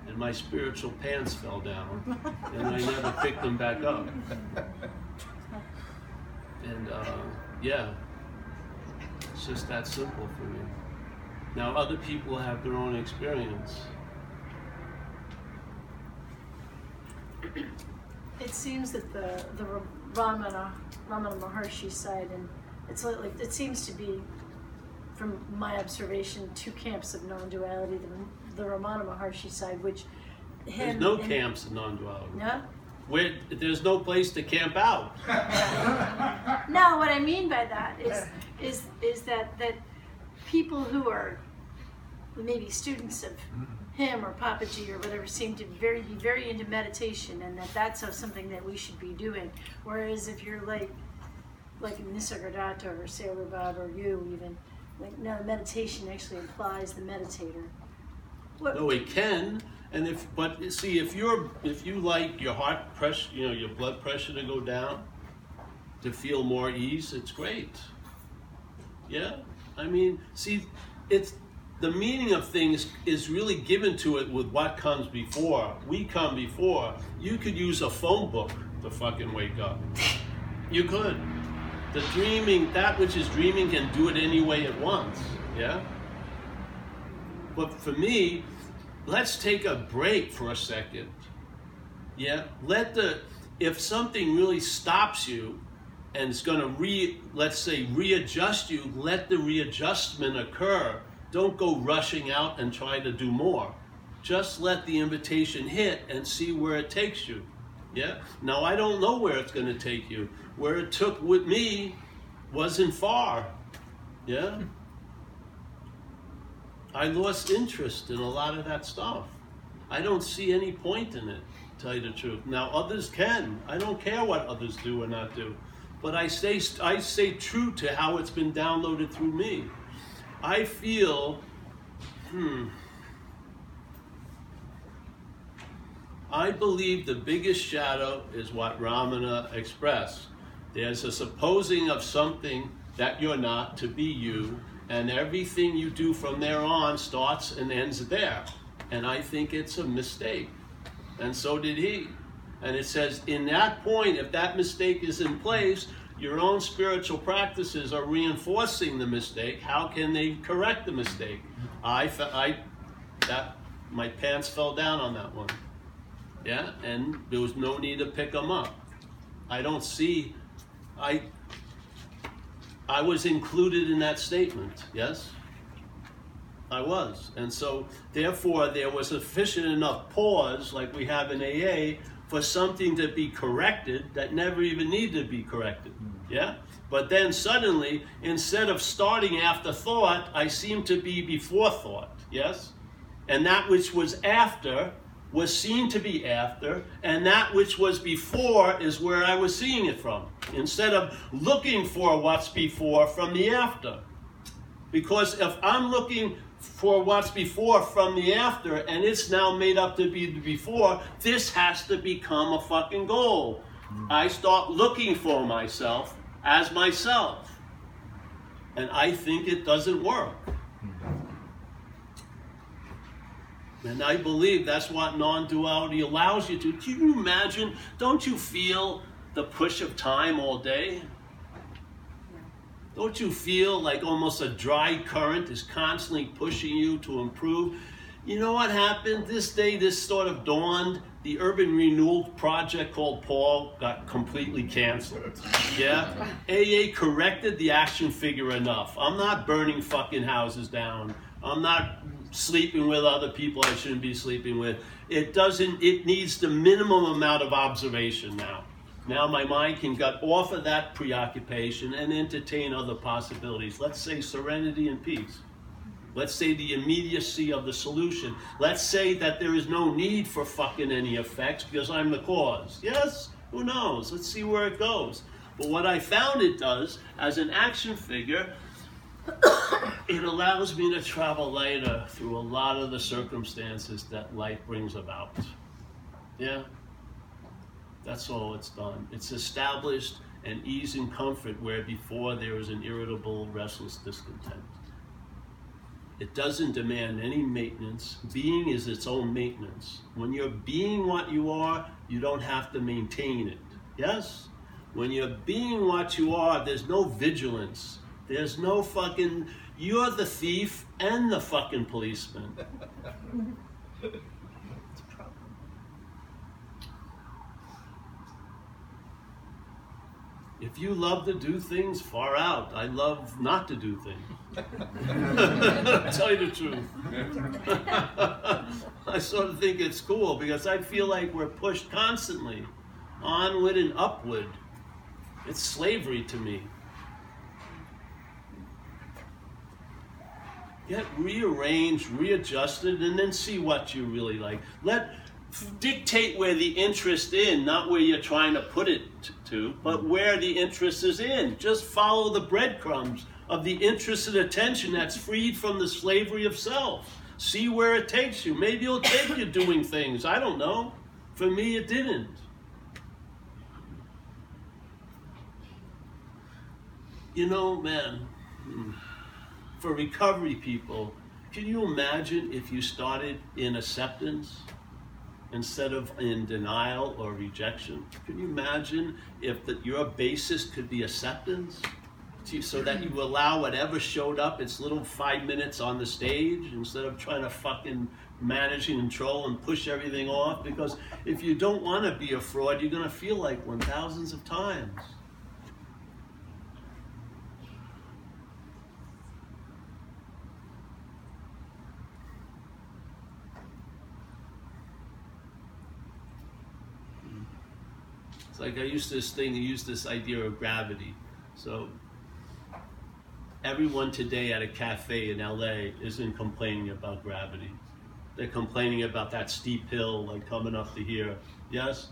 and my spiritual pants fell down, and I never picked them back up. And uh, yeah, it's just that simple for me. Now, other people have their own experience. It seems that the the Ramana Ramana Maharshi side, and it's like it seems to be, from my observation, two camps of non-duality. The, the Ramana Maharshi side, which There's no camps of non-duality. No. Where there's no place to camp out. *laughs* no, what I mean by that is is is that that people who are maybe students of him or Papaji or whatever seem to very be very into meditation and that that's something that we should be doing. Whereas if you're like like Nisargadatta or Sailor Bob or you even, like no, meditation actually implies the meditator. What? No, it can. And if but see if you're if you like your heart pressure, you know, your blood pressure to go down, to feel more ease, it's great. Yeah? I mean, see, it's the meaning of things is really given to it with what comes before. We come before. You could use a phone book to fucking wake up. You could. The dreaming, that which is dreaming can do it any way it wants. Yeah? But for me, let's take a break for a second. Yeah? Let the, if something really stops you and it's going to re, let's say, readjust you, let the readjustment occur don't go rushing out and try to do more. Just let the invitation hit and see where it takes you. Yeah? Now, I don't know where it's going to take you. Where it took with me wasn't far. Yeah? I lost interest in a lot of that stuff. I don't see any point in it, tell you the truth. Now, others can. I don't care what others do or not do. But I stay, I stay true to how it's been downloaded through me. I feel, hmm, I believe the biggest shadow is what Ramana expressed. There's a supposing of something that you're not to be you, and everything you do from there on starts and ends there. And I think it's a mistake. And so did he. And it says, in that point, if that mistake is in place, your own spiritual practices are reinforcing the mistake. How can they correct the mistake? I, I, that, my pants fell down on that one. Yeah, and there was no need to pick them up. I don't see, I, I was included in that statement. Yes, I was, and so therefore there was sufficient enough pause, like we have in AA, for something to be corrected that never even needed to be corrected. Hmm. Yeah? But then suddenly, instead of starting after thought, I seem to be before thought. Yes? And that which was after was seen to be after, and that which was before is where I was seeing it from, instead of looking for what's before from the after. Because if I'm looking for what's before from the after, and it's now made up to be the before, this has to become a fucking goal. I start looking for myself as myself. And I think it doesn't work. And I believe that's what non duality allows you to. Can you imagine? Don't you feel the push of time all day? Don't you feel like almost a dry current is constantly pushing you to improve? You know what happened? This day, this sort of dawned. The urban renewal project called Paul got completely canceled. Yeah? AA corrected the action figure enough. I'm not burning fucking houses down. I'm not sleeping with other people I shouldn't be sleeping with. It doesn't, it needs the minimum amount of observation now. Now my mind can get off of that preoccupation and entertain other possibilities. Let's say serenity and peace. Let's say the immediacy of the solution. Let's say that there is no need for fucking any effects because I'm the cause. Yes? Who knows? Let's see where it goes. But what I found it does as an action figure, it allows me to travel lighter through a lot of the circumstances that life brings about. Yeah? That's all it's done. It's established an ease and comfort where before there was an irritable, restless discontent. It doesn't demand any maintenance. Being is its own maintenance. When you're being what you are, you don't have to maintain it. Yes? When you're being what you are, there's no vigilance. There's no fucking. You're the thief and the fucking policeman. *laughs* If you love to do things, far out. I love not to do things. *laughs* Tell you the truth. *laughs* I sort of think it's cool because I feel like we're pushed constantly onward and upward. It's slavery to me. Get rearranged, readjusted, and then see what you really like. Let dictate where the interest in, not where you're trying to put it to, but mm-hmm. where the interest is in. Just follow the breadcrumbs of the interest and attention that's freed from the slavery of self. See where it takes you. Maybe it'll take you doing things. I don't know. For me, it didn't. You know, man, hmm. For recovery people, can you imagine if you started in acceptance? instead of in denial or rejection. Can you imagine if your basis could be acceptance? So that you allow whatever showed up, its little five minutes on the stage instead of trying to fucking manage and control and push everything off. Because if you don't want to be a fraud, you're going to feel like one thousands of times. Like I used this thing, I used this idea of gravity. So everyone today at a cafe in LA isn't complaining about gravity. They're complaining about that steep hill like coming up to here. Yes?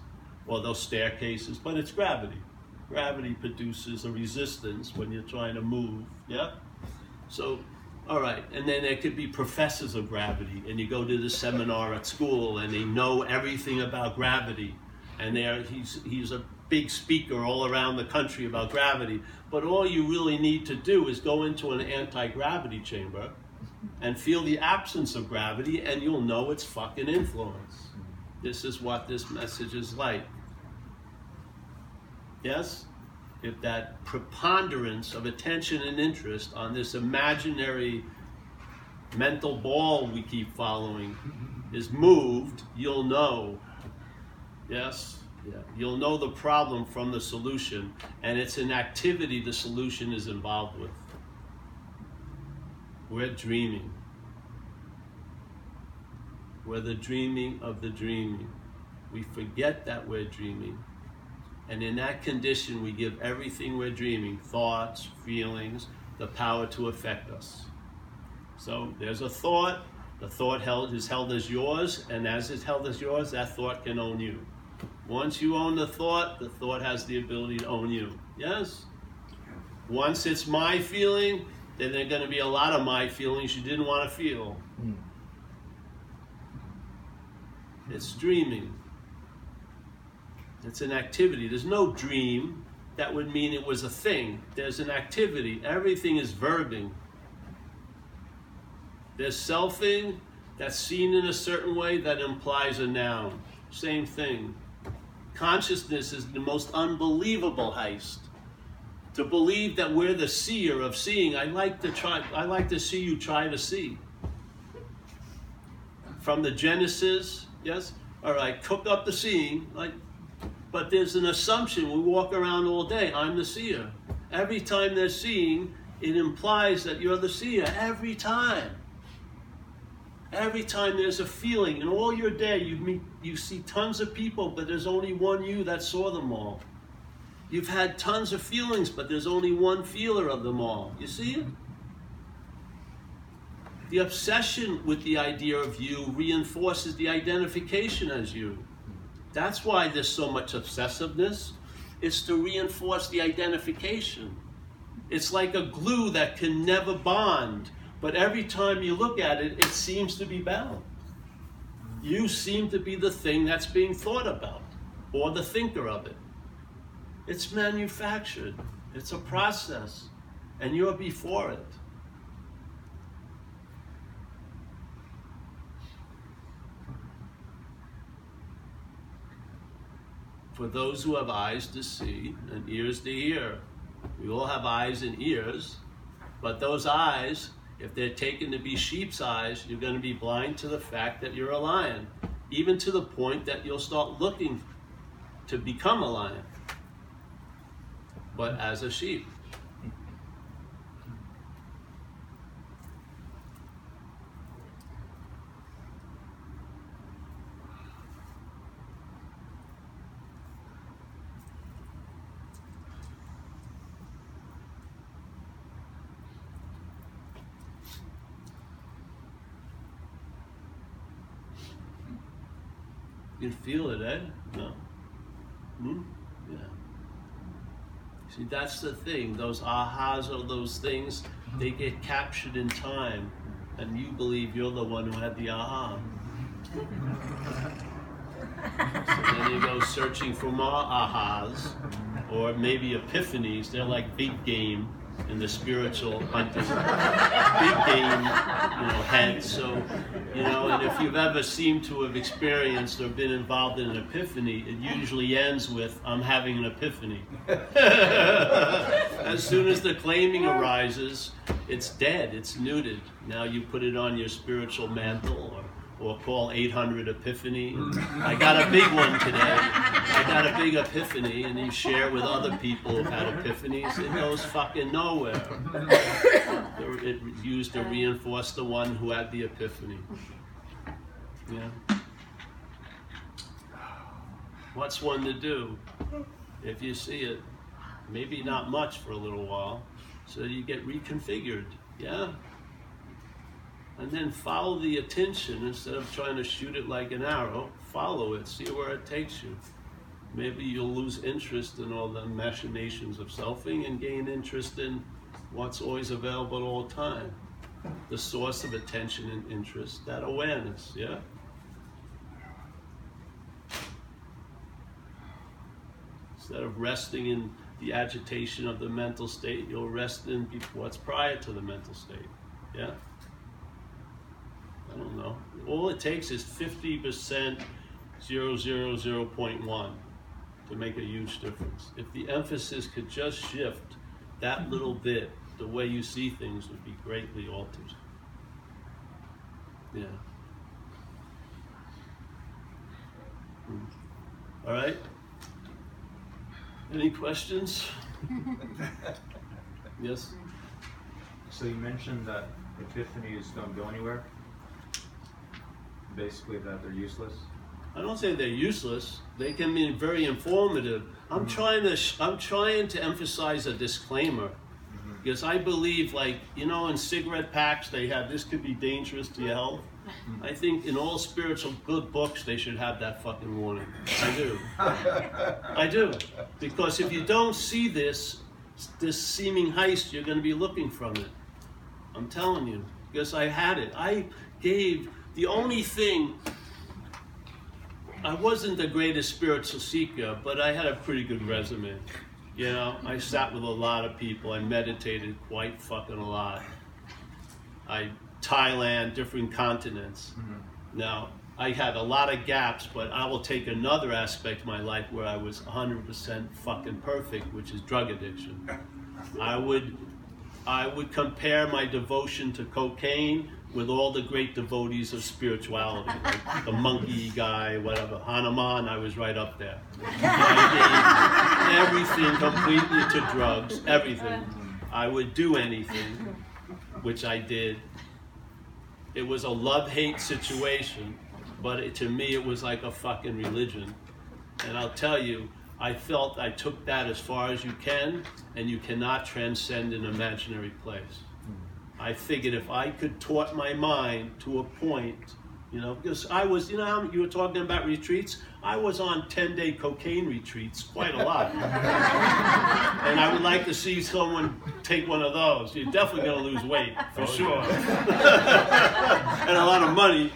Or those staircases, but it's gravity. Gravity produces a resistance when you're trying to move. Yeah? So all right, and then there could be professors of gravity, and you go to the seminar at school, and they know everything about gravity, and there he's he's a big speaker all around the country about gravity. But all you really need to do is go into an anti-gravity chamber and feel the absence of gravity, and you'll know its fucking influence. This is what this message is like. Yes? If that preponderance of attention and interest on this imaginary mental ball we keep following is moved, you'll know Yes? Yeah. You'll know the problem from the solution, and it's an activity the solution is involved with. We're dreaming. We're the dreaming of the dreaming. We forget that we're dreaming. And in that condition, we give everything we're dreaming thoughts, feelings the power to affect us. So there's a thought, the thought held, is held as yours, and as it's held as yours, that thought can own you. Once you own the thought, the thought has the ability to own you. Yes? Once it's my feeling, then there are going to be a lot of my feelings you didn't want to feel. Mm. It's dreaming. It's an activity. There's no dream that would mean it was a thing. There's an activity. Everything is verbing. There's selfing that's seen in a certain way that implies a noun. Same thing. Consciousness is the most unbelievable heist. To believe that we're the seer of seeing, I like to try I like to see you try to see. From the Genesis, yes? All right, cook up the seeing, like but there's an assumption we walk around all day, I'm the seer. Every time they're seeing, it implies that you're the seer every time. Every time there's a feeling, in all your day, you meet, you see tons of people, but there's only one you that saw them all. You've had tons of feelings, but there's only one feeler of them all. You see it? The obsession with the idea of you reinforces the identification as you. That's why there's so much obsessiveness. It's to reinforce the identification. It's like a glue that can never bond, but every time you look at it, it seems to be bound. You seem to be the thing that's being thought about, or the thinker of it. It's manufactured, it's a process, and you're before it. For those who have eyes to see and ears to hear, we all have eyes and ears, but those eyes, if they're taken to be sheep's eyes, you're going to be blind to the fact that you're a lion, even to the point that you'll start looking to become a lion, but as a sheep. No. Hmm? Yeah. See, that's the thing. Those ahas or those things, they get captured in time, and you believe you're the one who had the aha. So then you go searching for more ahas, or maybe epiphanies. They're like big game in the spiritual hunting. big game, you know, head. So, you know, and if you've ever seemed to have experienced or been involved in an epiphany, it usually ends with, I'm having an epiphany. *laughs* as soon as the claiming arises, it's dead, it's neutered. Now you put it on your spiritual mantle or or call 800 Epiphany. *laughs* Mm. I got a big one today. I got a big epiphany, and you share with other people who've had epiphanies. It goes fucking nowhere. *laughs* It used to reinforce the one who had the epiphany. Yeah. What's one to do if you see it? Maybe not much for a little while, so you get reconfigured. Yeah and then follow the attention instead of trying to shoot it like an arrow. Follow it, see where it takes you. Maybe you'll lose interest in all the machinations of selfing and gain interest in what's always available at all time. The source of attention and interest, that awareness, yeah? Instead of resting in the agitation of the mental state, you'll rest in what's prior to the mental state, yeah? I don't know. All it takes is 50% 0.1 to make a huge difference. If the emphasis could just shift that little bit, the way you see things would be greatly altered. Yeah. All right. Any questions? *laughs* yes. So you mentioned that epiphanies don't go anywhere basically that they're useless? I don't say they're useless. They can be very informative. I'm mm-hmm. trying to I'm trying to emphasize a disclaimer mm-hmm. because I believe, like you know, in cigarette packs they have this could be dangerous to your health. Mm-hmm. I think in all spiritual good books they should have that fucking warning. I do. *laughs* I do because if you don't see this this seeming heist, you're going to be looking from it. I'm telling you because I had it. I gave the only thing, I wasn't the greatest spiritual seeker, but I had a pretty good resume. You know, I sat with a lot of people. I meditated quite fucking a lot. I Thailand, different continents. Mm-hmm. Now, I had a lot of gaps, but I will take another aspect of my life where I was 100% fucking perfect, which is drug addiction. *laughs* I would I would compare my devotion to cocaine with all the great devotees of spirituality, like the *laughs* monkey guy, whatever, Hanuman, I was right up there. *laughs* I gave everything completely to drugs, everything. I would do anything, which I did, It was a love hate situation, but it, to me, it was like a fucking religion. And I'll tell you, I felt I took that as far as you can, and you cannot transcend an imaginary place. I figured if I could taught my mind to a point, you know, because I was, you know, how you were talking about retreats. I was on ten-day cocaine retreats quite a lot, *laughs* and I would like to see someone take one of those. You're definitely going to lose weight for sure, *laughs* and a lot of money.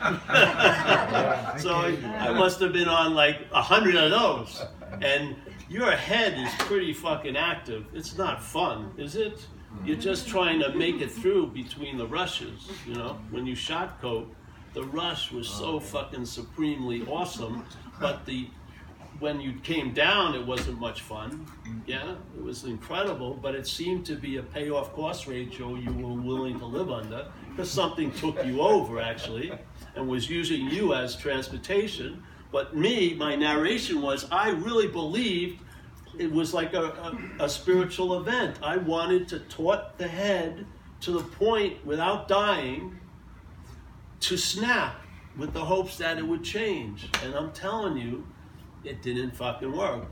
so I, I must have been on like a hundred of those, and your head is pretty fucking active. It's not fun, is it? You're just trying to make it through between the rushes, you know. When you shot coke, the rush was so oh. fucking supremely awesome, but the when you came down, it wasn't much fun. Mm-hmm. Yeah, it was incredible, but it seemed to be a payoff cost ratio you were willing to live under because something took you over actually and was using you as transportation. But me, my narration was I really believed it was like a, a, a spiritual event. I wanted to taught the head to the point without dying to snap with the hopes that it would change. And I'm telling you, it didn't fucking work.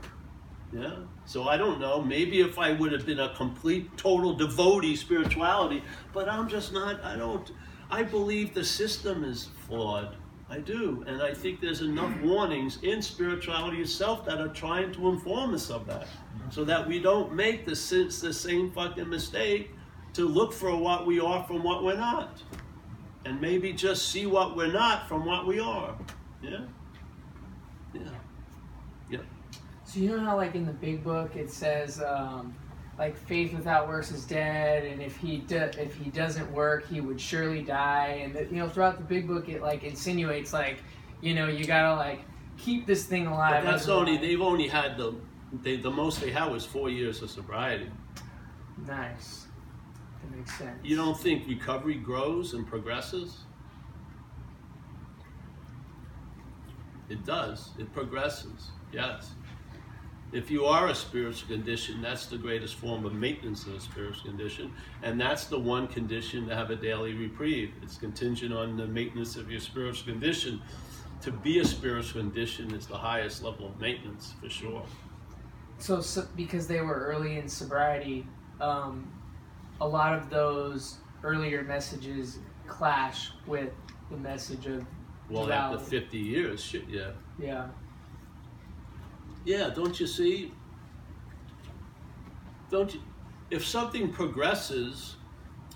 Yeah. So I don't know. Maybe if I would have been a complete, total devotee spirituality, but I'm just not. I don't. I believe the system is flawed. I do, and I think there's enough warnings in spirituality itself that are trying to inform us of that, so that we don't make the the same fucking mistake to look for what we are from what we're not, and maybe just see what we're not from what we are. Yeah. Yeah. Yep. So you know how like in the big book it says um, like faith without works is dead, and if he do, if he doesn't work, he would surely die. And that, you know throughout the big book it like insinuates like you know you gotta like keep this thing alive. But that's only alive. they've only had the they, the most they had was four years of sobriety. nice. That makes sense. You don't think recovery grows and progresses? It does. It progresses. Yes. If you are a spiritual condition, that's the greatest form of maintenance of a spiritual condition, and that's the one condition to have a daily reprieve. It's contingent on the maintenance of your spiritual condition. To be a spiritual condition is the highest level of maintenance for sure. So, so because they were early in sobriety, um, a lot of those earlier messages clash with the message of Well, after 50 years, shit, yeah. yeah. Yeah, don't you see? Don't you? If something progresses,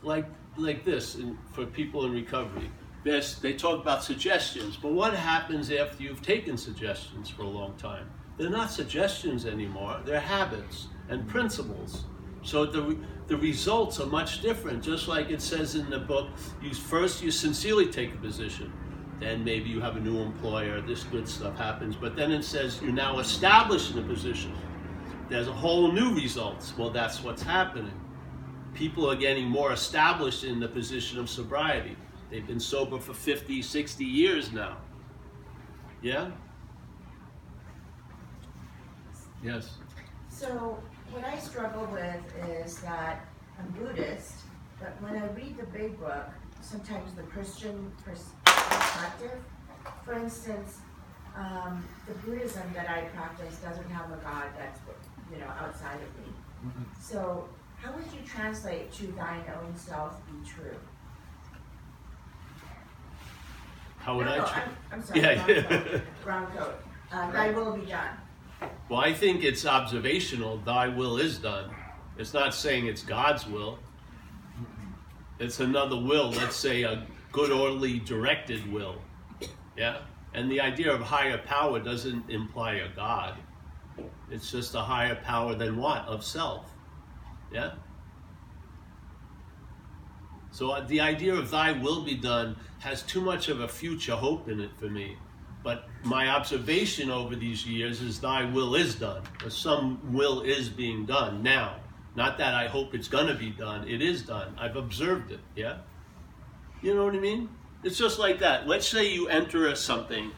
like like this, in, for people in recovery, this they talk about suggestions. But what happens after you've taken suggestions for a long time? They're not suggestions anymore. They're habits and principles. So the the results are much different. Just like it says in the book, you first you sincerely take a position then maybe you have a new employer, this good stuff happens. But then it says you're now established in a position. There's a whole new results. Well, that's what's happening. People are getting more established in the position of sobriety. They've been sober for 50, 60 years now. Yeah? Yes. So what I struggle with is that I'm Buddhist, but when I read the big book, sometimes the Christian pers- for instance, um, the Buddhism that I practice doesn't have a God that's you know outside of me. So how would you translate to thine own self be true? How would no, I? no, tr- I'm, I'm sorry, Yeah, wrong code. Wrong code. Uh, thy will be done. Well, I think it's observational. Thy will is done. It's not saying it's God's will. It's another will. Let's say a good, orderly, directed will. Yeah? And the idea of higher power doesn't imply a God. It's just a higher power than what? Of self. Yeah? So uh, the idea of thy will be done has too much of a future hope in it for me. But my observation over these years is thy will is done. Or some will is being done now. Not that I hope it's going to be done. It is done. I've observed it. Yeah? You know what I mean? It's just like that. Let's say you enter a something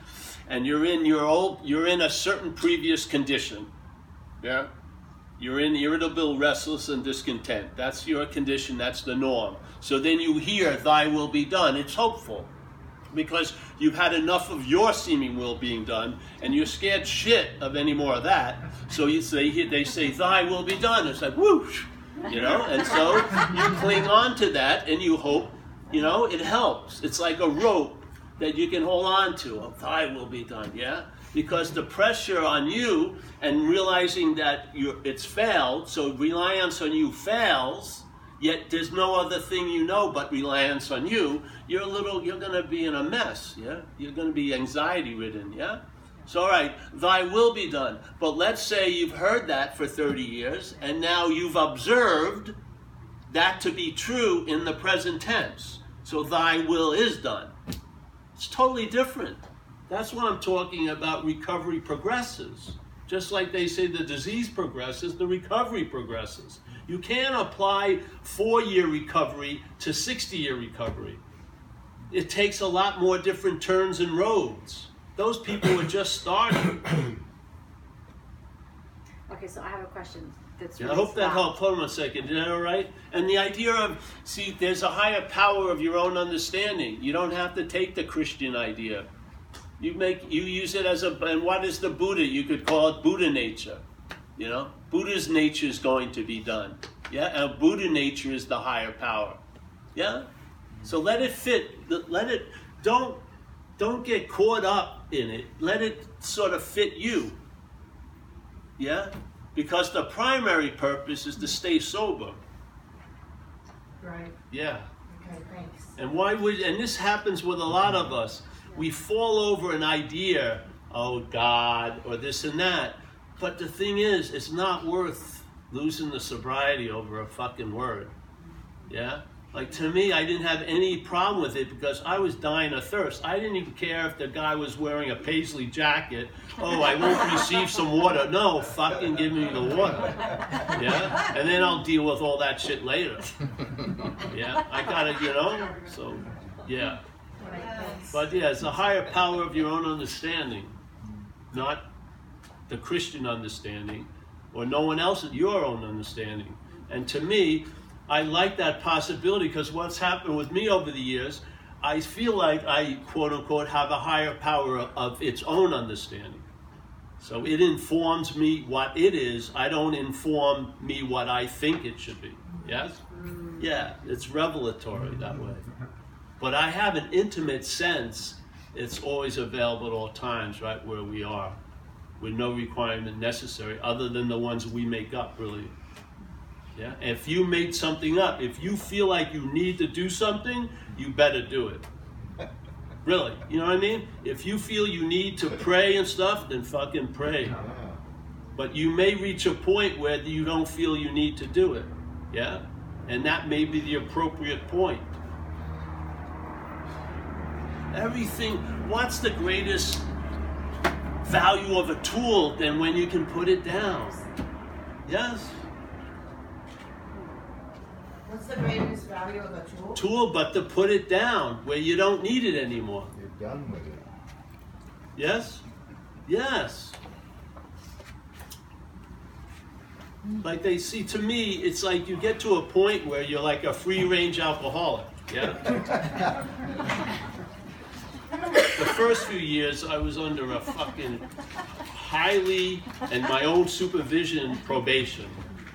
and you're in your old you're in a certain previous condition. Yeah? You're in irritable, restless, and discontent. That's your condition, that's the norm. So then you hear, Thy will be done. It's hopeful because you've had enough of your seeming will being done and you're scared shit of any more of that. So you say, they say, Thy will be done. It's like, whoosh, you know? And so you cling on to that and you hope, you know, it helps. It's like a rope that you can hold on to. Thy will be done, yeah? because the pressure on you and realizing that it's failed, so reliance on you fails, yet there's no other thing you know but reliance on you, you're a little, you're going to be in a mess, yeah? You're going to be anxiety ridden, yeah? So, all right, thy will be done. But let's say you've heard that for 30 years, and now you've observed that to be true in the present tense. So, thy will is done. It's totally different. That's what I'm talking about. Recovery progresses. Just like they say the disease progresses, the recovery progresses. You can't apply four year recovery to 60 year recovery. It takes a lot more different turns and roads. Those people are just starting. *coughs* Okay, so I have a question that's Yeah, I hope that helped. Hold on a second. Is that all right? And the idea of, see, there's a higher power of your own understanding. You don't have to take the Christian idea. You make, you use it as a, and what is the Buddha? You could call it Buddha nature. You know, Buddha's nature is going to be done. Yeah, and Buddha nature is the higher power. Yeah, so let it fit. Let it. Don't don't get caught up in it. Let it sort of fit you. Yeah, because the primary purpose is to stay sober. Right, Yeah. okay, thanks. And why would and this happens with a lot of us. We fall over an idea, oh God, or this and that. But the thing is, it's not worth losing the sobriety over a fucking word. Yeah? Like to me, I didn't have any problem with it because I was dying of thirst. I didn't even care if the guy was wearing a paisley jacket. Oh, I won't receive some water. No, fucking give me the water. Yeah? And then I'll deal with all that shit later. Yeah? I gotta, you know? So, yeah. But yeah, it's a higher power of your own understanding, not the Christian understanding or no one else's, your own understanding. And to me, I like that possibility because what's happened with me over the years, I feel like I, quote unquote, have a higher power of its own understanding. So it informs me what it is. I don't inform me what I think it should be. Yes? Yeah, it's revelatory that way. But I have an intimate sense it's always available at all times, right where we are, with no requirement necessary other than the ones we make up, really. Yeah? If you made something up, if you feel like you need to do something, you better do it. *laughs* Really, you know what I mean? If you feel you need to pray and stuff, then fucking pray. But you may reach a point where you don't feel you need to do it. Yeah? And that may be the appropriate point. Everything, what's the greatest value of a tool than when you can put it down? Yes? What's the greatest value of a tool? Tool, but to put it down where you don't need it anymore. You're done with it. Yes? Yes. Hmm. Like they see, to me, it's like you get to a point where you're like a free range alcoholic. Yeah? *laughs* the first few years, I was under a fucking highly, and my own supervision probation.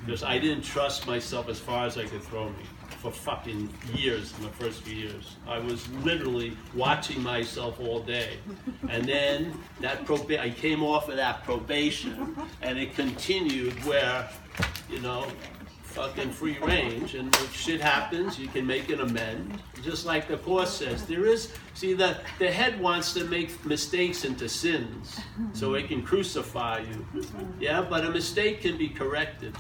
Because I didn't trust myself as far as I could throw me for fucking years in the first few years. I was literally watching myself all day. And then that proba- I came off of that probation and it continued where, you know, fucking free range and if shit happens, you can make an amend. Just like the course says, there is see the the head wants to make mistakes into sins so it can crucify you. Yeah, but a mistake can be corrected.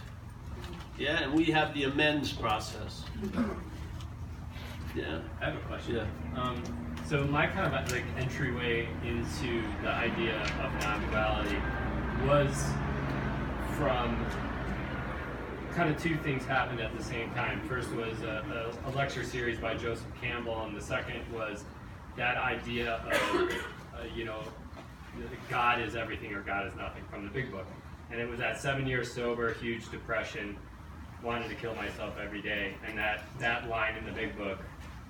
Yeah, and we have the amends process. Yeah. I have a question. Yeah. Um, so my kind of like entryway into the idea of non-duality was from kind of two things happened at the same time. First was a, a, a lecture series by Joseph Campbell, and the second was that idea of uh, you know God is everything or God is nothing from the Big Book. and it was that seven years sober, huge depression, wanted to kill myself every day, and that that line in the big book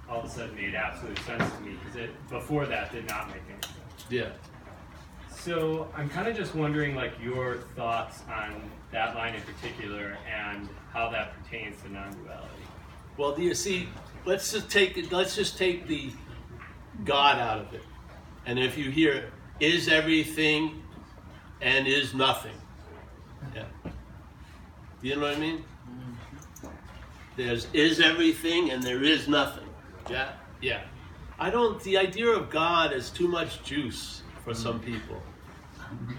all of a sudden made absolute sense to me because it before that did not make any sense. Yeah. So I'm kind of just wondering, like, your thoughts on that line in particular and how that pertains to non-duality. Well, do you see? Let's just take it. Let's just take the God out of it, and if you hear "is everything" and "is nothing," yeah. You know what I mean? There's is everything and there is nothing. Yeah, yeah. I don't. The idea of God is too much juice for some mm. people. *laughs*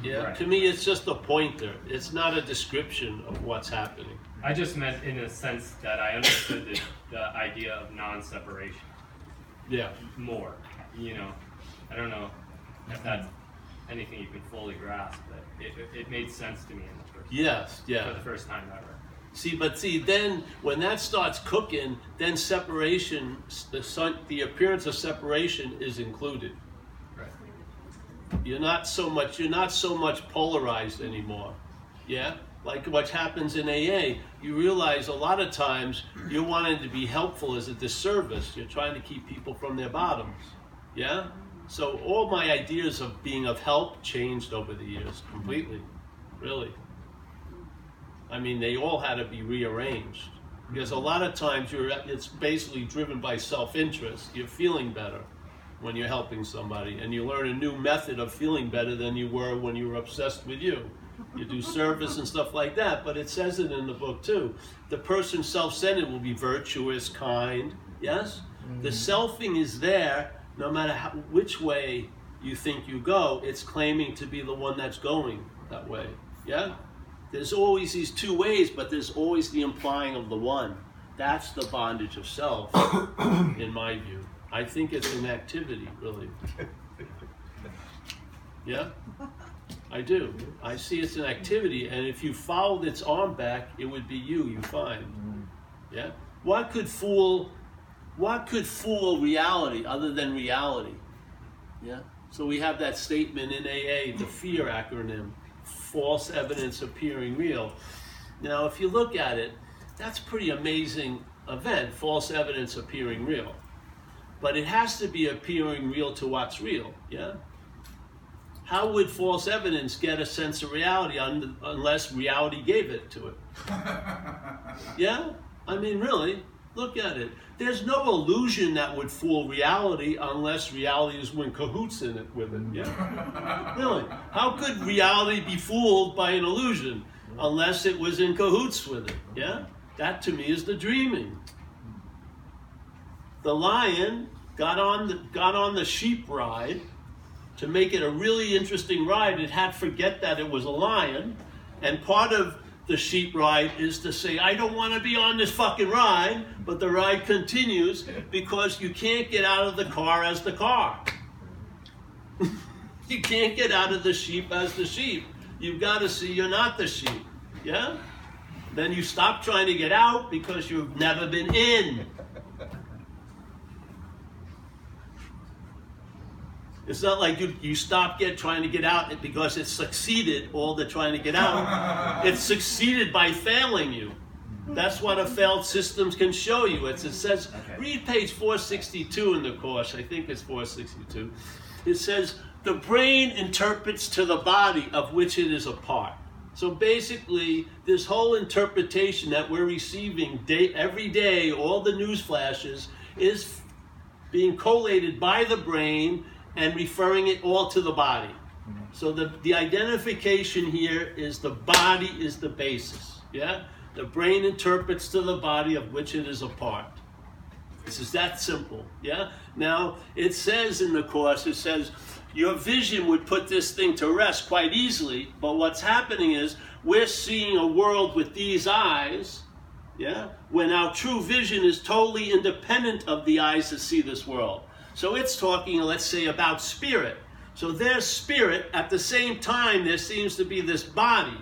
Yeah. Right. To me, it's just a pointer. It's not a description of what's happening. I just meant in a sense that I understood the, the idea of non-separation Yeah. more. You know, I don't know if that's anything you can fully grasp, but it, it, it made sense to me in the first Yes. Yeah. for the first time ever. See, but see, then when that starts cooking, then separation, the sun, the appearance of separation is included. Right. You're not so much, you're not so much polarized anymore. Yeah, like what happens in AA, you realize a lot of times you're wanting to be helpful as a disservice. You're trying to keep people from their bottoms. Yeah. So all my ideas of being of help changed over the years completely, really. I mean, they all had to be rearranged because a lot of times you're it's basically driven by self-interest. You're feeling better when you're helping somebody, and you learn a new method of feeling better than you were when you were obsessed with you. You do service and stuff like that, but it says it in the book too. The person self-centered will be virtuous, kind. Yes, the mm-hmm. selfing is there no matter how, which way you think you go. It's claiming to be the one that's going that way. Yeah. There's always these two ways, but there's always the implying of the one. That's the bondage of self, *coughs* in my view. I think it's an activity, really. Yeah? I do. I see it's an activity, and if you followed its arm back, it would be you, you find. Mm. Yeah? What could fool what could fool reality other than reality? Yeah? So we have that statement in AA, the FEAR acronym false evidence appearing real. Now, if you look at it, that's pretty amazing event, false evidence appearing real. But it has to be appearing real to what's real, yeah? How would false evidence get a sense of reality un- unless reality gave it to it? *laughs* Yeah? I mean, really, look at it. There's no illusion that would fool reality unless reality is in cahoots in it with it. Yeah? *laughs* really. How could reality be fooled by an illusion unless it was in cahoots with it? Yeah? That to me is the dreaming. The lion got on the, got on the sheep ride to make it a really interesting ride. It had to forget that it was a lion, and part of the sheep ride is to say, I don't want to be on this fucking ride, but the ride continues because you can't get out of the car as the car. *laughs* you can't get out of the sheep as the sheep. You've got to see you're not the sheep. Yeah? Then you stop trying to get out because you've never been in. It's not like you, you stop get trying to get out because it succeeded all the trying to get out. *laughs* it succeeded by failing you. That's what a failed systems can show you. It's, it says, read page 462 in the course. I think it's 462. It says, the brain interprets to the body of which it is a part. So basically, this whole interpretation that we're receiving day, every day, all the news flashes, is being collated by the brain and referring it all to the body. Mm-hmm. So the, the identification here is the body is the basis. Yeah? The brain interprets to the body of which it is a part. This is that simple. Yeah? Now, it says in the course, it says, your vision would put this thing to rest quite easily, but what's happening is we're seeing a world with these eyes, yeah, when our true vision is totally independent of the eyes that see this world. So it's talking, let's say, about spirit. So there's spirit. At the same time, there seems to be this body.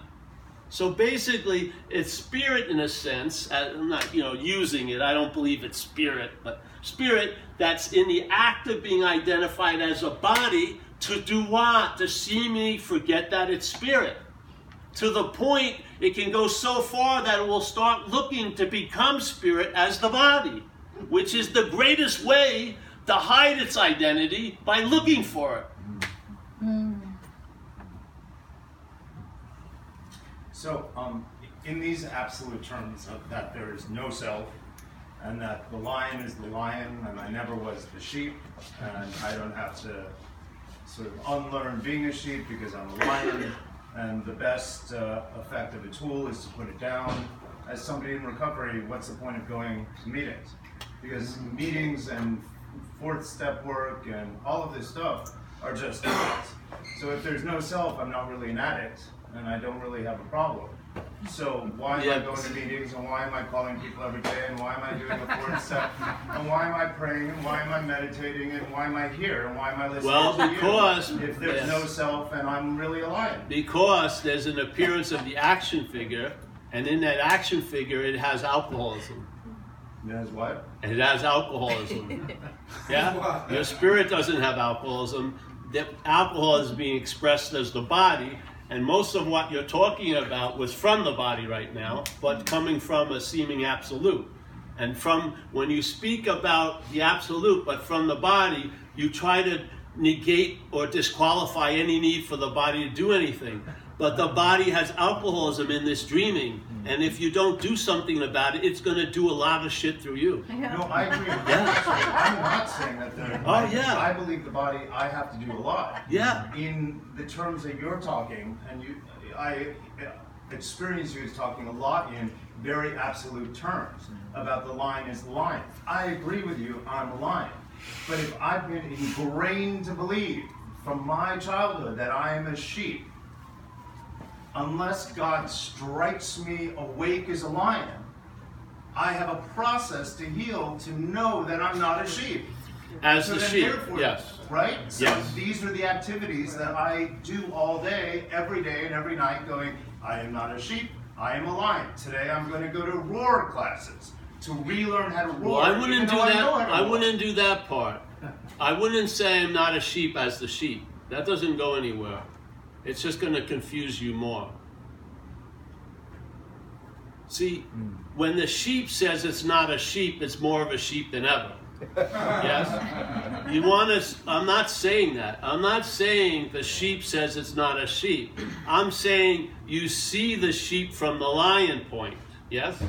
So basically, it's spirit in a sense. uh, I'm not, you know, using it. I don't believe it's spirit, but spirit that's in the act of being identified as a body to do what? To seemingly forget that it's spirit. to the point it can go so far that it will start looking to become spirit as the body, which is the greatest way to hide its identity by looking for it. So, um, in these absolute terms of that there is no self, and that the lion is the lion, and I never was the sheep, and I don't have to sort of unlearn being a sheep because I'm a lion, and the best uh, effect of a tool is to put it down. As somebody in recovery, what's the point of going to meetings? Because meetings and fourth step work and all of this stuff are just. So if there's no self, I'm not really an addict, and I don't really have a problem. So why am I going to meetings, and why am I calling people every day, and why am I doing the fourth step, and why am I praying, and why am I meditating, and why am I here, and why am I listening Well, to because- you? If there's yes. no self, and I'm really alive? Because there's an appearance of the action figure, and in that action figure, it has alcoholism. That's what? It has alcoholism. *laughs* Yeah? Your spirit doesn't have alcoholism. The alcohol is being expressed as the body, and most of what you're talking about was from the body right now, but coming from a seeming absolute. And from when you speak about the absolute, but from the body, you try to negate or disqualify any need for the body to do anything. But the body has alcoholism in this dreaming, and if you don't do something about it, it's going to do a lot of shit through you. No, I agree with Yeah. that. I'm not saying that there. Oh, yeah. I believe the body, I have to do a lot. Yeah. In the terms that you're talking, and you, I experience you as talking a lot in very absolute terms about the lion is the lion. I agree with you, I'm a lion. But if I've been ingrained to believe from my childhood that I am a sheep, unless God strikes me awake as a lion, I have a process to heal to know that I'm not a sheep. As So the sheep, yes. Right? So Yes. these are the activities that I do all day, every day, and every night going, I am not a sheep, I am a lion. Today I'm going to go to roar classes to relearn how to roar. Well, I wouldn't do I that. to I wouldn't do that part. *laughs* I wouldn't say I'm not a sheep as the sheep. That doesn't go anywhere. It's just going to confuse you more. See, when the sheep says it's not a sheep, it's more of a sheep than ever. *laughs* Yes? You want to, I'm not saying that. I'm not saying the sheep says it's not a sheep. I'm saying you see the sheep from the lion point. Yes?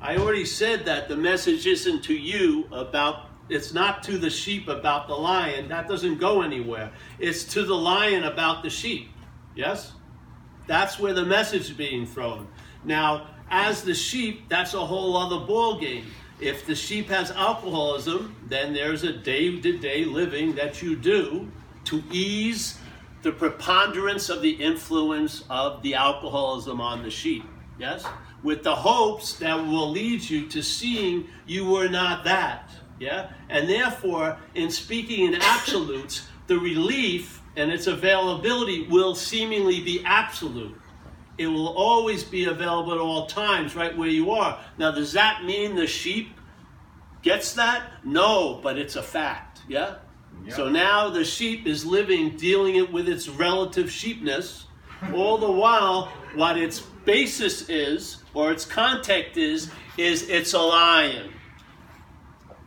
I already said that the message isn't to you about, it's not to the sheep about the lion. That doesn't go anywhere. It's to the lion about the sheep. Yes? That's where the message is being thrown. Now, as the sheep, that's a whole other ball game. If the sheep has alcoholism, then there's a day-to-day living that you do to ease the preponderance of the influence of the alcoholism on the sheep. Yes? With the hopes that will lead you to seeing you were not that. Yeah? And therefore, in speaking in absolutes, the relief and its availability will seemingly be absolute. It will always be available at all times, right where you are. Now, does that mean the sheep gets that? No, but it's a fact. Yeah? So now the sheep is living, dealing it with its relative sheepness, all the while, what its basis is, or its context is, is it's a lion.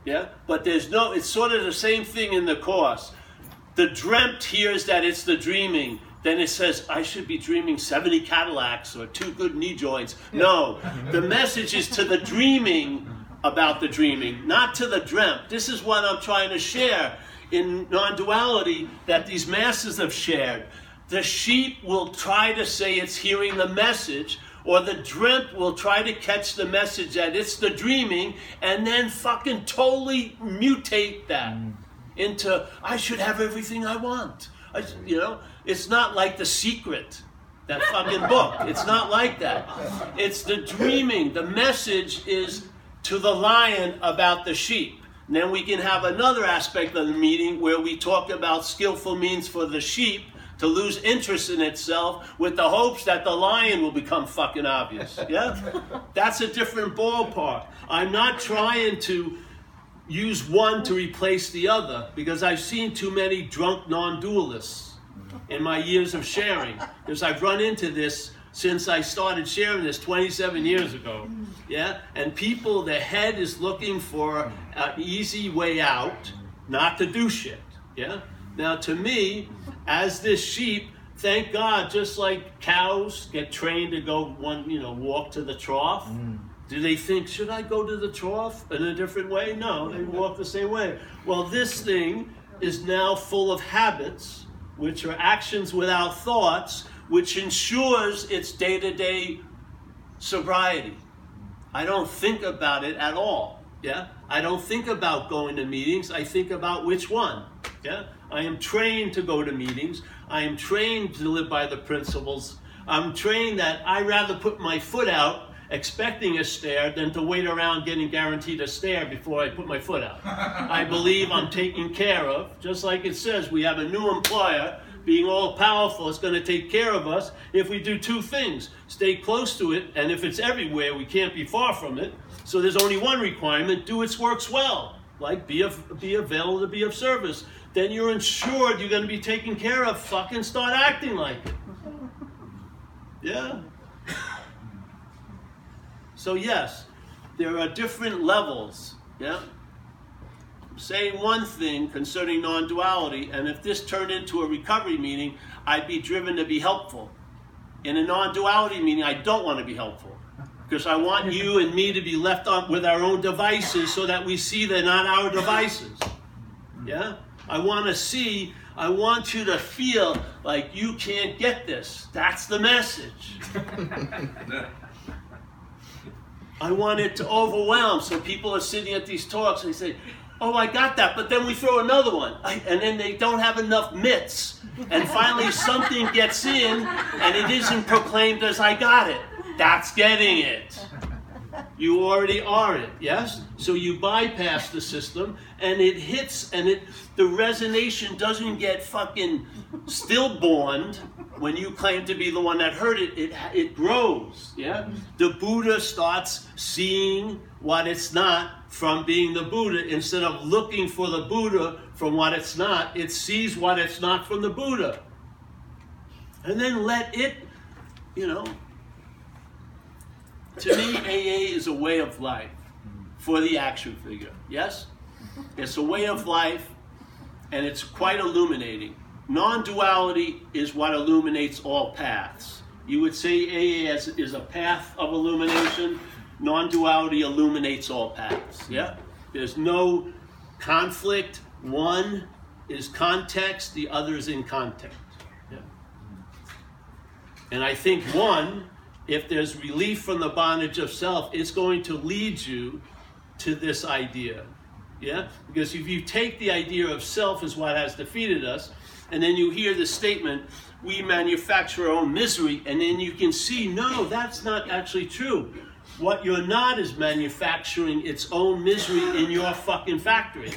Yeah? But there's no, it's sort of the same thing in the course. The dreamt hears that it's the dreaming. Then it says, I should be dreaming 70 Cadillacs or two good knee joints. No, the message is to the dreaming about the dreaming, not to the dreamt. This is what I'm trying to share in non duality that these masses have shared. The sheep will try to say it's hearing the message, or the dreamt will try to catch the message that it's the dreaming, and then fucking totally mutate that mm. Into I should have everything I want. I, you know, it's not like the secret, that fucking book. It's not like that. It's the dreaming. The message is to the lion about the sheep. And then we can have another aspect of the meeting where we talk about skillful means for the sheep to lose interest in itself with the hopes that the lion will become fucking obvious. Yeah? That's a different ballpark. I'm not trying to use one to replace the other because I've seen too many drunk non dualists in my years of sharing. Because I've run into this since I started sharing this 27 years ago. Yeah? And people, the head is looking for an easy way out, not to do shit. Yeah? Now, to me, as this sheep, thank God, just like cows get trained to go one, you know, walk to the trough. Mm. Do they think, should I go to the trough in a different way? No, they walk the same way. Well, this thing is now full of habits, which are actions without thoughts, which ensures its day to day sobriety. I don't think about it at all. Yeah? I don't think about going to meetings. I think about which one. Yeah? I am trained to go to meetings. I am trained to live by the principles. I'm trained that I rather put my foot out expecting a stare than to wait around getting guaranteed a stare before I put my foot out. I believe I'm taken care of, just like it says we have a new employer being all powerful is going to take care of us if we do two things stay close to it, and if it's everywhere, we can't be far from it. So there's only one requirement do its works well, like be, of, be available to be of service. Then you're insured you're going to be taken care of. Fucking start acting like it. Yeah. So, yes, there are different levels. Yeah saying one thing concerning non duality, and if this turned into a recovery meeting, I'd be driven to be helpful. In a non duality meeting, I don't want to be helpful because I want you and me to be left up with our own devices so that we see they're not our devices. Yeah? I want to see, I want you to feel like you can't get this. That's the message. *laughs* *laughs* I want it to overwhelm. So people are sitting at these talks and they say, Oh, I got that, but then we throw another one. I, and then they don't have enough mitts. And finally, something gets in, and it isn't proclaimed as I got it. That's getting it. You already are it, yes? So you bypass the system, and it hits, and it the resonation doesn't get fucking stillborn when you claim to be the one that heard it. It it grows, yeah. The Buddha starts seeing what it's not from being the Buddha instead of looking for the Buddha from what it's not. It sees what it's not from the Buddha. And then let it, you know. To me, AA is a way of life for the action figure. Yes? It's a way of life and it's quite illuminating. Non duality is what illuminates all paths. You would say AA is a path of illumination non-duality illuminates all paths. Yeah? There's no conflict. One is context, the other is in context. Yeah? And I think one, if there's relief from the bondage of self, it's going to lead you to this idea. Yeah? Because if you take the idea of self as what has defeated us, and then you hear the statement, we manufacture our own misery, and then you can see, no, that's not actually true. What you're not is manufacturing its own misery in your fucking factory.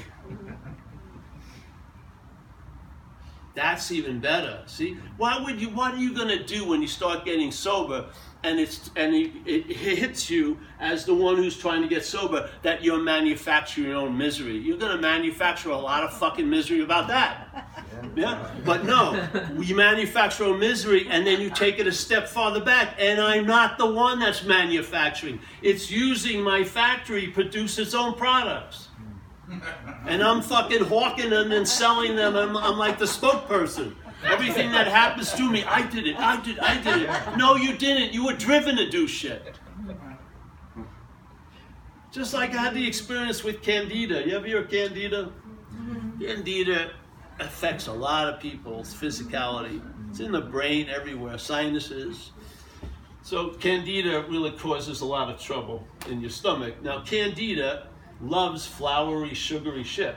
That's even better. See, why would you? What are you gonna do when you start getting sober, and it's and it, it hits you as the one who's trying to get sober that you're manufacturing your own misery? You're gonna manufacture a lot of fucking misery about that. Yeah, but no, we manufacture our misery, and then you take it a step farther back. And I'm not the one that's manufacturing. It's using my factory produce its own products and I'm fucking hawking them and selling them. I'm, I'm like the spokesperson. Everything that happens to me, I did it, I did, I did it. No, you didn't. You were driven to do shit. Just like I had the experience with Candida. You ever hear of Candida? Candida affects a lot of people's physicality. It's in the brain everywhere, sinuses. So Candida really causes a lot of trouble in your stomach. Now, Candida loves floury, sugary shit.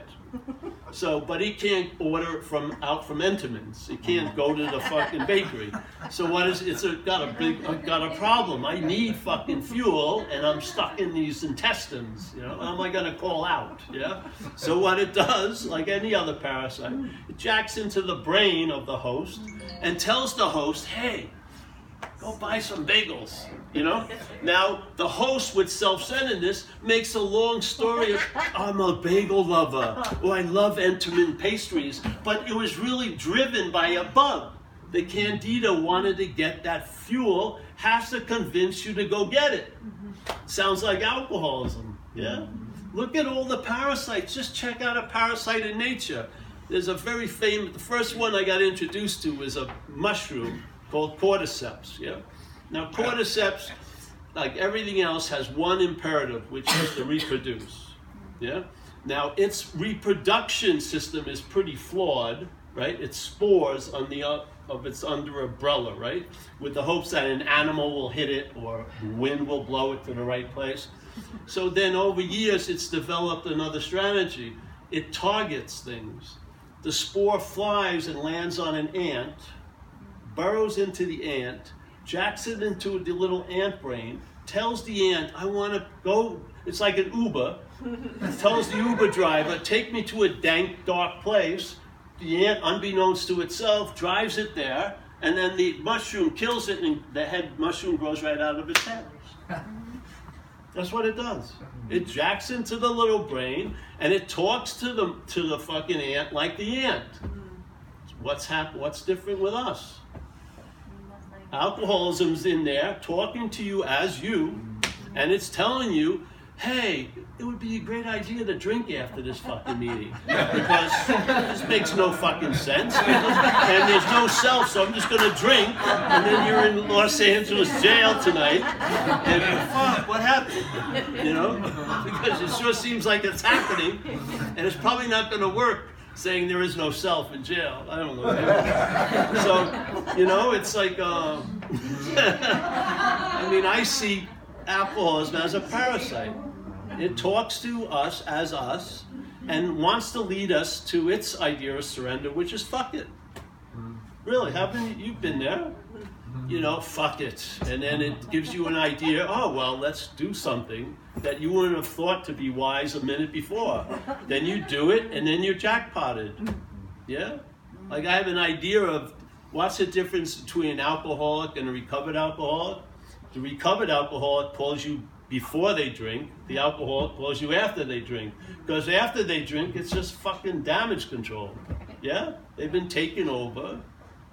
So, but he can't order from out from Entenmann's. He can't go to the fucking bakery. So what is it's a, got a big I've got a problem. I need fucking fuel, and I'm stuck in these intestines. You know, how am I gonna call out? Yeah. So what it does, like any other parasite, it jacks into the brain of the host and tells the host, hey, go buy some bagels. You know? Now, the host with self centeredness makes a long story of, I'm a bagel lover, or I love Entenmann pastries, but it was really driven by a bug. The candida wanted to get that fuel, has to convince you to go get it. Sounds like alcoholism. Yeah? Look at all the parasites. Just check out a parasite in nature. There's a very famous, the first one I got introduced to was a mushroom called cordyceps. Yeah? Now, cordyceps, like everything else, has one imperative, which is to reproduce. Yeah? Now, its reproduction system is pretty flawed, right? It spores on the uh, of its under umbrella, right? With the hopes that an animal will hit it or wind will blow it to the right place. So then over years, it's developed another strategy. It targets things. The spore flies and lands on an ant, burrows into the ant, jacks it into the little ant brain, tells the ant, I want to go. It's like an Uber. *laughs* tells the Uber driver, take me to a dank, dark place. The ant, unbeknownst to itself, drives it there, and then the mushroom kills it, and the head mushroom grows right out of its head. *laughs* That's what it does. It jacks into the little brain, and it talks to the to the fucking ant like the ant. Mm-hmm. What's hap- What's different with us? Alcoholism's in there, talking to you as you, and it's telling you, hey, it would be a great idea to drink after this fucking meeting. Because this makes no fucking sense. And there's no self, so I'm just gonna drink, and then you're in Los Angeles jail tonight. And fuck, what happened? You know? *laughs* Because it sure seems like it's happening, and it's probably not gonna work saying there is no self in jail. I don't know. So, you know, it's like, um, *laughs* I mean, I see alcoholism as a parasite. It talks to us as us and wants to lead us to its idea of surrender, which is fuck it. Really, haven't you? You've been there. You know, fuck it. And then it gives you an idea, oh, well, let's do something that you wouldn't have thought to be wise a minute before. Then you do it, and then you're jackpotted. Yeah? Like, I have an idea of what's the difference between an alcoholic and a recovered alcoholic? The recovered alcoholic calls you before they drink, the alcoholic calls you after they drink. Because after they drink, it's just fucking damage control. Yeah? They've been taken over.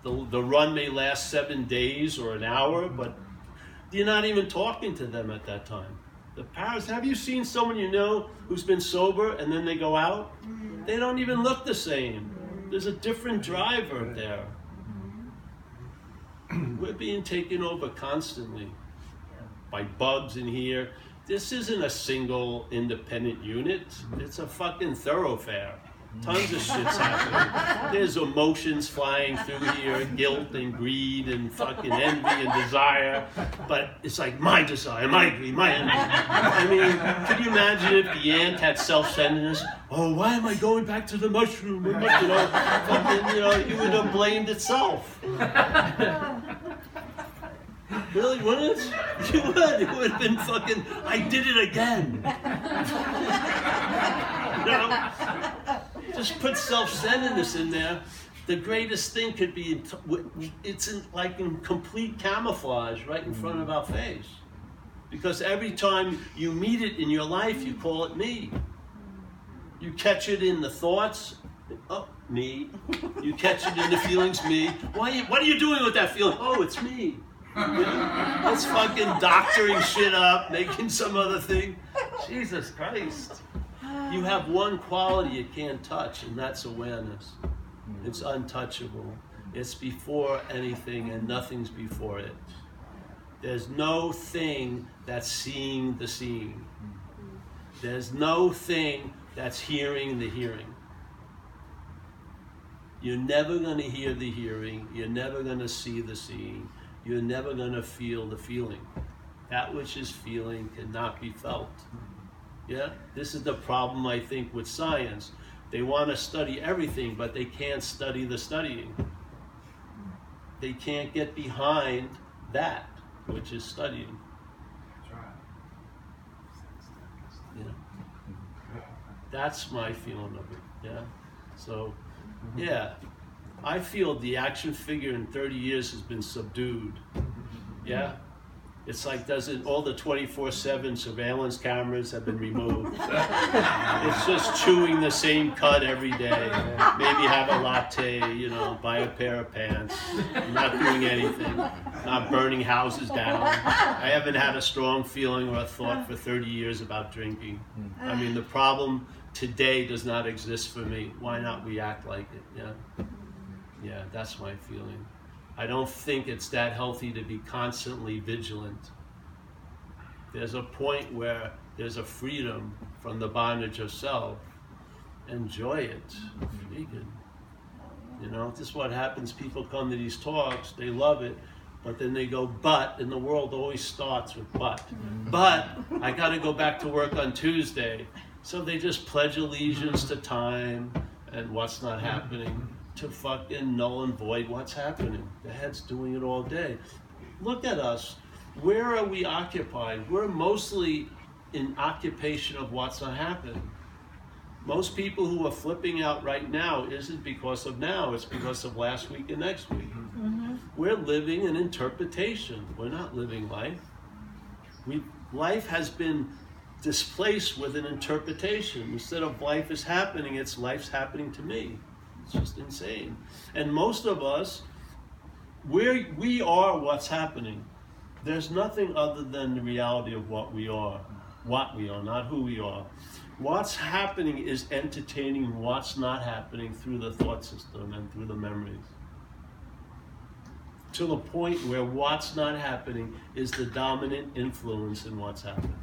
The, the run may last seven days or an hour, but you're not even talking to them at that time. The parents, have you seen someone you know who's been sober and then they go out? They don't even look the same. There's a different driver there. We're being taken over constantly by bugs in here. This isn't a single independent unit. It's a fucking thoroughfare. Tons of shit's happening. There's emotions flying through here, guilt and greed and fucking envy and desire. But it's like my desire, my greed, my envy. I mean, could you imagine if the ant had self-centeredness? Oh, why am I going back to the mushroom? You know, fucking, you know, it would have blamed itself. Really, wouldn't it? You would. It would have been fucking. I did it again. *laughs* you know, just put self-centeredness in there. The greatest thing could be. It's in, like in complete camouflage, right in front of our face. Because every time you meet it in your life, you call it me. You catch it in the thoughts. Oh, me. You catch it in the feelings. Me. Why? What are you doing with that feeling? Oh, it's me. It's fucking doctoring shit up, making some other thing. Jesus Christ. You have one quality you can't touch, and that's awareness. It's untouchable. It's before anything, and nothing's before it. There's no thing that's seeing the seeing. There's no thing that's hearing the hearing. You're never going to hear the hearing. You're never going to see the seeing you're never going to feel the feeling. That which is feeling cannot be felt. Yeah? This is the problem, I think, with science. They want to study everything, but they can't study the studying. They can't get behind that which is studying. Yeah. That's my feeling of it. Yeah. So, yeah. I feel the action figure in 30 years has been subdued. Yeah? It's like doesn't all the 24/7 surveillance cameras have been removed. *laughs* it's just chewing the same cud every day. Maybe have a latte, you know, buy a pair of pants. Not doing anything. Not burning houses down. I haven't had a strong feeling or a thought for 30 years about drinking. I mean, the problem today does not exist for me. Why not react like it? Yeah. Yeah, that's my feeling. I don't think it's that healthy to be constantly vigilant. There's a point where there's a freedom from the bondage of self. Enjoy it. Vegan. You know, this is what happens. People come to these talks, they love it, but then they go, but, and the world always starts with but. Mm-hmm. But I got to go back to work on Tuesday. So they just pledge allegiance to time and what's not happening to fucking null and void what's happening. The head's doing it all day. Look at us. Where are we occupied? We're mostly in occupation of what's not happening. Most people who are flipping out right now isn't because of now, it's because of last week and next week. Mm-hmm. We're living an interpretation. We're not living life. We, life has been displaced with an interpretation. Instead of life is happening, it's life's happening to me. It's just insane. And most of us, we're, we are what's happening. There's nothing other than the reality of what we are. What we are, not who we are. What's happening is entertaining what's not happening through the thought system and through the memories. To the point where what's not happening is the dominant influence in what's happening.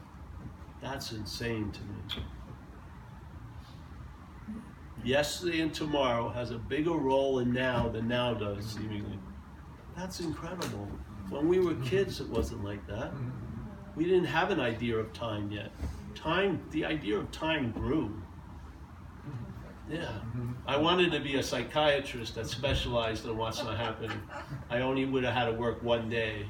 That's insane to me. Yesterday and tomorrow has a bigger role in now than now does, seemingly. That's incredible. When we were kids, it wasn't like that. We didn't have an idea of time yet. Time, the idea of time grew. Yeah. I wanted to be a psychiatrist that specialized in what's not happening. I only would have had to work one day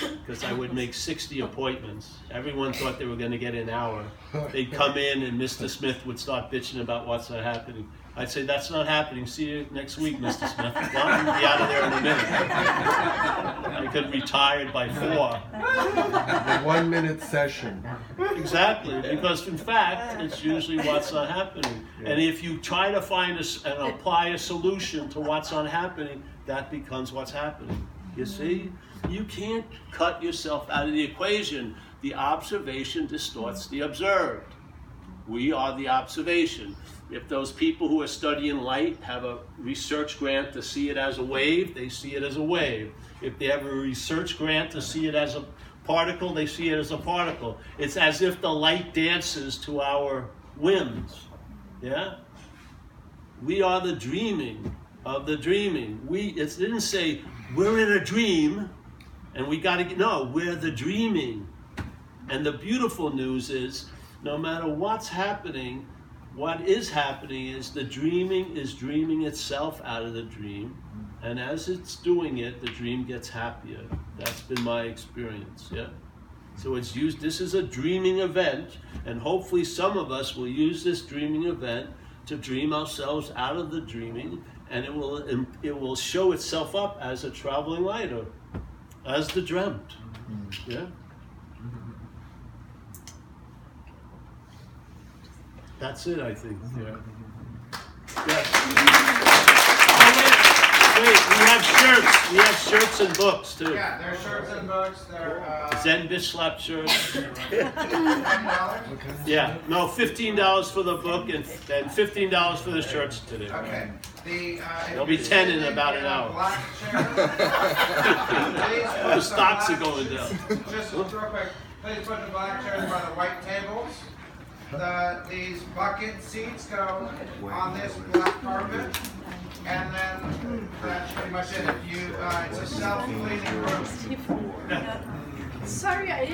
because I would make 60 appointments. Everyone thought they were going to get an hour. They'd come in and Mr. Smith would start bitching about what's not happening. I'd say, That's not happening. See you next week, Mr. Smith. Well, I'll be out of there in a minute. I could retired by four. The one minute session. Exactly, because in fact, it's usually what's not happening. And if you try to find a and apply a solution to what's not happening, that becomes what's happening. You see? You can't cut yourself out of the equation. The observation distorts the observed. We are the observation. If those people who are studying light have a research grant to see it as a wave, they see it as a wave. If they have a research grant to see it as a particle, they see it as a particle. It's as if the light dances to our whims. Yeah? We are the dreaming of the dreaming. We it didn't say we're in a dream and we got to get no, we're the dreaming. And the beautiful news is no matter what's happening, what is happening is the dreaming is dreaming itself out of the dream. And as it's doing it, the dream gets happier. That's been my experience, yeah? So it's used, this is a dreaming event, and hopefully some of us will use this dreaming event to dream ourselves out of the dreaming, and it will, it will show itself up as a traveling light, as the dreamt, yeah? That's it, I think. Yeah. Yes. Oh, wait, wait, we have shirts. We have shirts and books too. Yeah, there are shirts and books, there are, uh, Zen Bitch Slap shirts. *laughs* Yeah, no, fifteen dollars for the book and and fifteen dollars for the shirts today. Okay, the, uh. if There'll be 10 in about an hour. black *laughs* chair, The stocks are going down. Just real quick, please put the black chairs by the white tables. The, these bucket seats go on this black carpet. And then that's pretty much it. If you, uh, it's a self-cleaning room. Sorry, I didn't